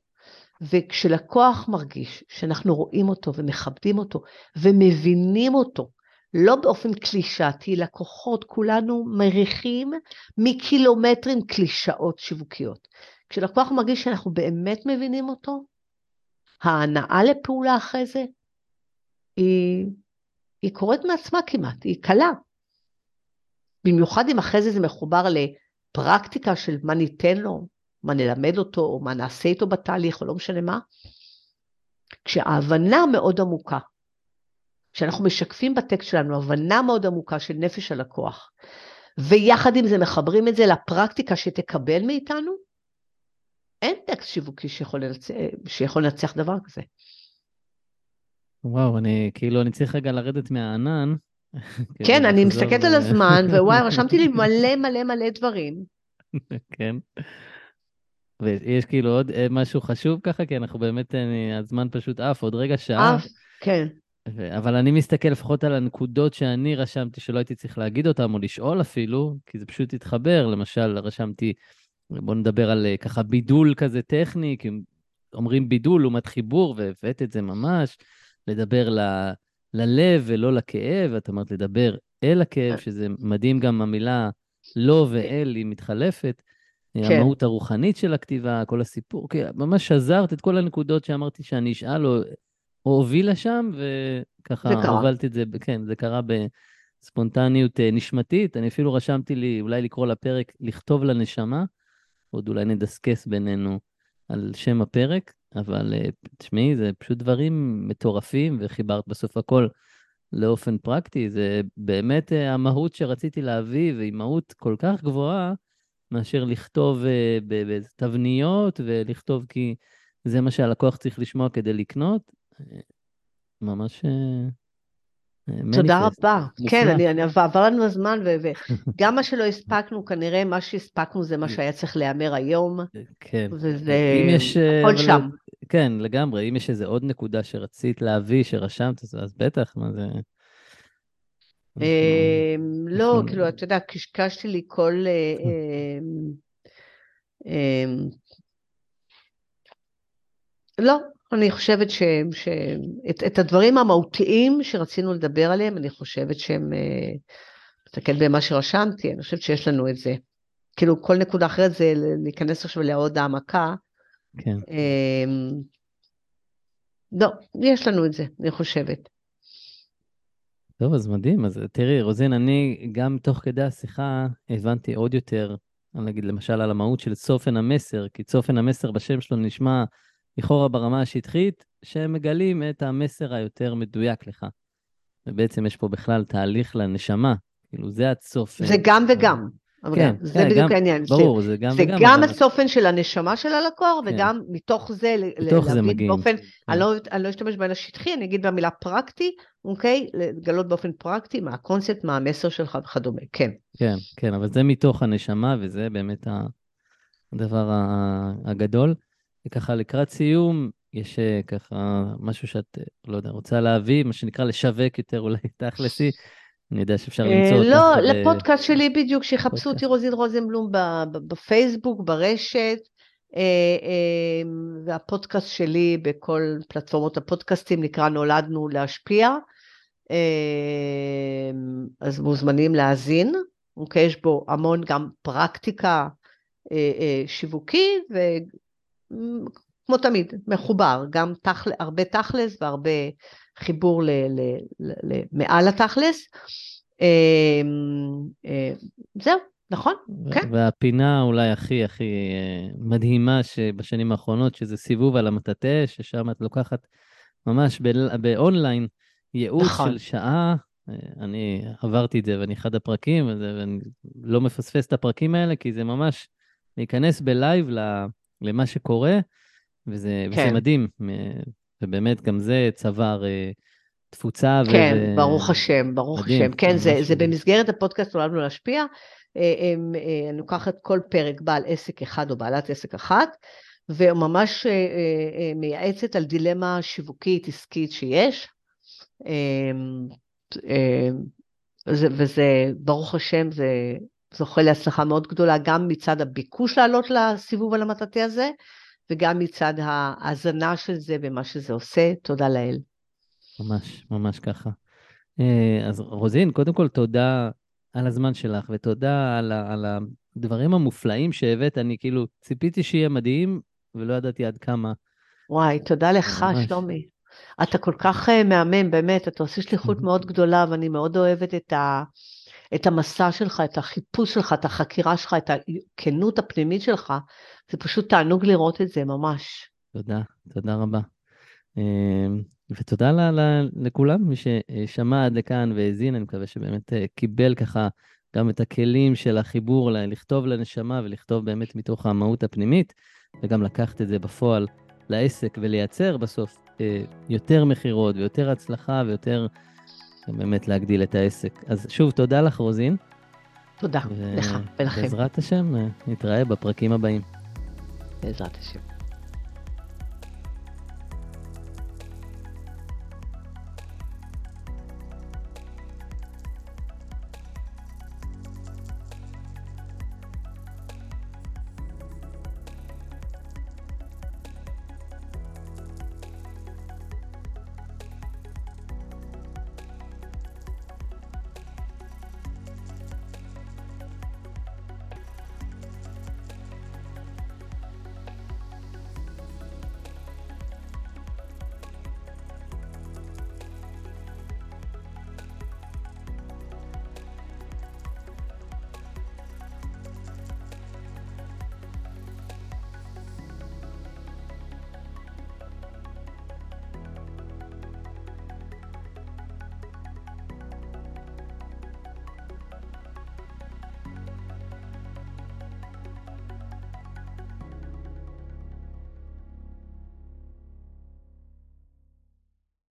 וכשלקוח מרגיש שאנחנו רואים אותו ומכבדים אותו ומבינים אותו, לא באופן קלישאתי, לקוחות, כולנו מריחים מקילומטרים קלישאות שיווקיות. כשלקוח מרגיש שאנחנו באמת מבינים אותו, ההנאה לפעולה אחרי זה, היא, היא קורית מעצמה כמעט, היא קלה. במיוחד אם אחרי זה זה מחובר לפרקטיקה של מה ניתן לו, מה נלמד אותו, או מה נעשה איתו בתהליך, או לא משנה מה. כשההבנה מאוד עמוקה, כשאנחנו משקפים בטקסט שלנו הבנה מאוד עמוקה של נפש הלקוח, ויחד עם זה מחברים את זה לפרקטיקה שתקבל מאיתנו, אין טקסט שיווקי שיכול לנצח, שיכול לנצח דבר כזה. וואו, אני כאילו, אני צריך רגע לרדת מהענן. כן, אני מסתכלת על הזמן, ווואי, רשמתי לי מלא מלא מלא דברים. כן. ויש כאילו עוד אה, משהו חשוב ככה, כי אנחנו באמת, אני, הזמן פשוט עף, עוד רגע שעה. עף, כן. ו- אבל אני מסתכל לפחות על הנקודות שאני רשמתי שלא הייתי צריך להגיד אותן, או לשאול אפילו, כי זה פשוט התחבר. למשל, רשמתי, בואו נדבר על אה, ככה בידול כזה טכני, כי אומרים בידול לעומת חיבור, והבאת את זה ממש, לדבר ל- ללב ולא לכאב, את אמרת לדבר אל הכאב. שזה מדהים גם המילה לא ואל, היא מתחלפת. כן. המהות הרוחנית של הכתיבה, כל הסיפור, כן, ממש שזרת את כל הנקודות שאמרתי שאני אשאל או, או הובילה שם, וככה הובלתי את זה, כן, זה קרה בספונטניות אה, נשמתית. אני אפילו רשמתי לי, אולי לקרוא לפרק, לכתוב לנשמה, עוד אולי נדסקס בינינו על שם הפרק, אבל אה, תשמעי, זה פשוט דברים מטורפים, וחיברת בסוף הכל לאופן פרקטי. זה באמת אה, המהות שרציתי להביא, והיא מהות כל כך גבוהה, מאשר לכתוב uh, בתבניות ולכתוב כי זה מה שהלקוח צריך לשמוע כדי לקנות. אה, ממש... Uh, תודה רבה. כן, אני, אני, עבר לנו הזמן, וגם מה שלא הספקנו, כנראה מה שהספקנו זה מה שהיה צריך להיאמר היום. כן. וזה הכל שם. כן, לגמרי. אם יש איזה עוד נקודה שרצית להביא, שרשמת, אז בטח, מה זה... אמ, לא, כאילו, אתה יודע, קשקשתי לי כל... אה, אמ, לא, אני חושבת שאת הדברים המהותיים שרצינו לדבר עליהם, אני חושבת שהם, תסתכל אה, במה שרשמתי, אני חושבת שיש לנו את זה. כאילו, כל נקודה אחרת זה להיכנס עכשיו לעוד העמקה. כן. לא, יש לנו את זה, אני חושבת. טוב, אז מדהים. אז תראי, רוזין, אני גם תוך כדי השיחה הבנתי עוד יותר, אני נגיד למשל על המהות של צופן המסר, כי צופן המסר בשם שלו נשמע לכאורה ברמה השטחית, שהם מגלים את המסר היותר מדויק לך. ובעצם יש פה בכלל תהליך לנשמה, כאילו זה הצופן. זה גם וגם. אבל כן, זה כן, בדיוק גם- העניין. ברור, זה גם זה וגם. גם אבל- הצופן של הנשמה של הלקוח, כן. וגם מתוך זה מתוך זה להבין מגיעים. באופן, כן. אני לא אני לא אשתמש במילה שטחי, אני אגיד במילה פרקטי, אוקיי? לגלות באופן פרקטי מה הקונספט, מה המסר שלך וכדומה, כן. כן, כן, אבל זה מתוך הנשמה, וזה באמת הדבר הגדול. וככה, לקראת סיום, יש אה, ככה משהו שאת, אה, לא יודע, רוצה להביא, מה שנקרא לשווק יותר אולי תכלסי. אני יודע שאפשר למצוא אה, אותך. לא, לפודקאסט שלי בדיוק, שיחפשו אותי. רוזין רוזנבלום בפייסבוק, ברשת, אה, אה, והפודקאסט שלי בכל פלטפורמות הפודקאסטים נקרא נולדנו להשפיע, אז מוזמנים להאזין, אוקיי? יש בו המון גם פרקטיקה שיווקי, וכמו תמיד, מחובר, גם תכל, הרבה תכלס והרבה חיבור ל, ל, ל, ל, מעל התכלס. אה, אה, זהו, נכון? כן. והפינה אולי הכי הכי אה, מדהימה שבשנים האחרונות, שזה סיבוב על המטאטא, ששם את לוקחת ממש באונליין ייעוץ נכון. של שעה. אה, אני עברתי את זה ואני אחד הפרקים, וזה- ואני לא מפספס את הפרקים האלה, כי זה ממש להיכנס ב live למה שקורה, וזה, וזה כן. מדהים. ובאמת, גם זה צבר אה, תפוצה. כן, ו- ברוך השם, ברוך מדהים, השם. כן, זה, זה. במסגרת הפודקאסט נולדנו להשפיע. אה, אה, אני לוקחת כל פרק בעל עסק אחד או בעלת עסק אחת, וממש אה, אה, אה, מייעצת על דילמה שיווקית עסקית שיש. אה, אה, זה- וזה, ברוך השם, זה זוכה להצלחה מאוד גדולה, גם מצד הביקוש לעלות לסיבוב על המטאטא הזה, וגם מצד ההאזנה של זה ומה שזה עושה. תודה לאל. ממש, ממש ככה. אה, אז רוזין, קודם כל תודה על הזמן שלך, ותודה על, ה, על הדברים המופלאים שהבאת. אני כאילו ציפיתי שיהיה מדהים, ולא ידעתי עד כמה. וואי, תודה לך, ממש. שלומי. אתה כל כך אה, מהמם, באמת, אתה עושה שליחות מאוד גדולה, ואני מאוד אוהבת את, ה, את המסע שלך, את החיפוש שלך, את החקירה שלך, את הכנות הפנימית שלך. זה פשוט תענוג לראות את זה, ממש. תודה, תודה רבה. אה, ותודה ל, ל, לכולם, מי ששמע עד לכאן והאזין, אני מקווה שבאמת אה, קיבל ככה גם את הכלים של החיבור, לכתוב לנשמה ולכתוב באמת מתוך המהות הפנימית, וגם לקחת את זה בפועל לעסק ולייצר בסוף אה, יותר מכירות ויותר הצלחה ויותר באמת להגדיל את העסק. אז שוב, תודה לך, רוזין. תודה ו- לך ולכם, בעזרת השם, אה, נתראה בפרקים הבאים. בעזרת השם.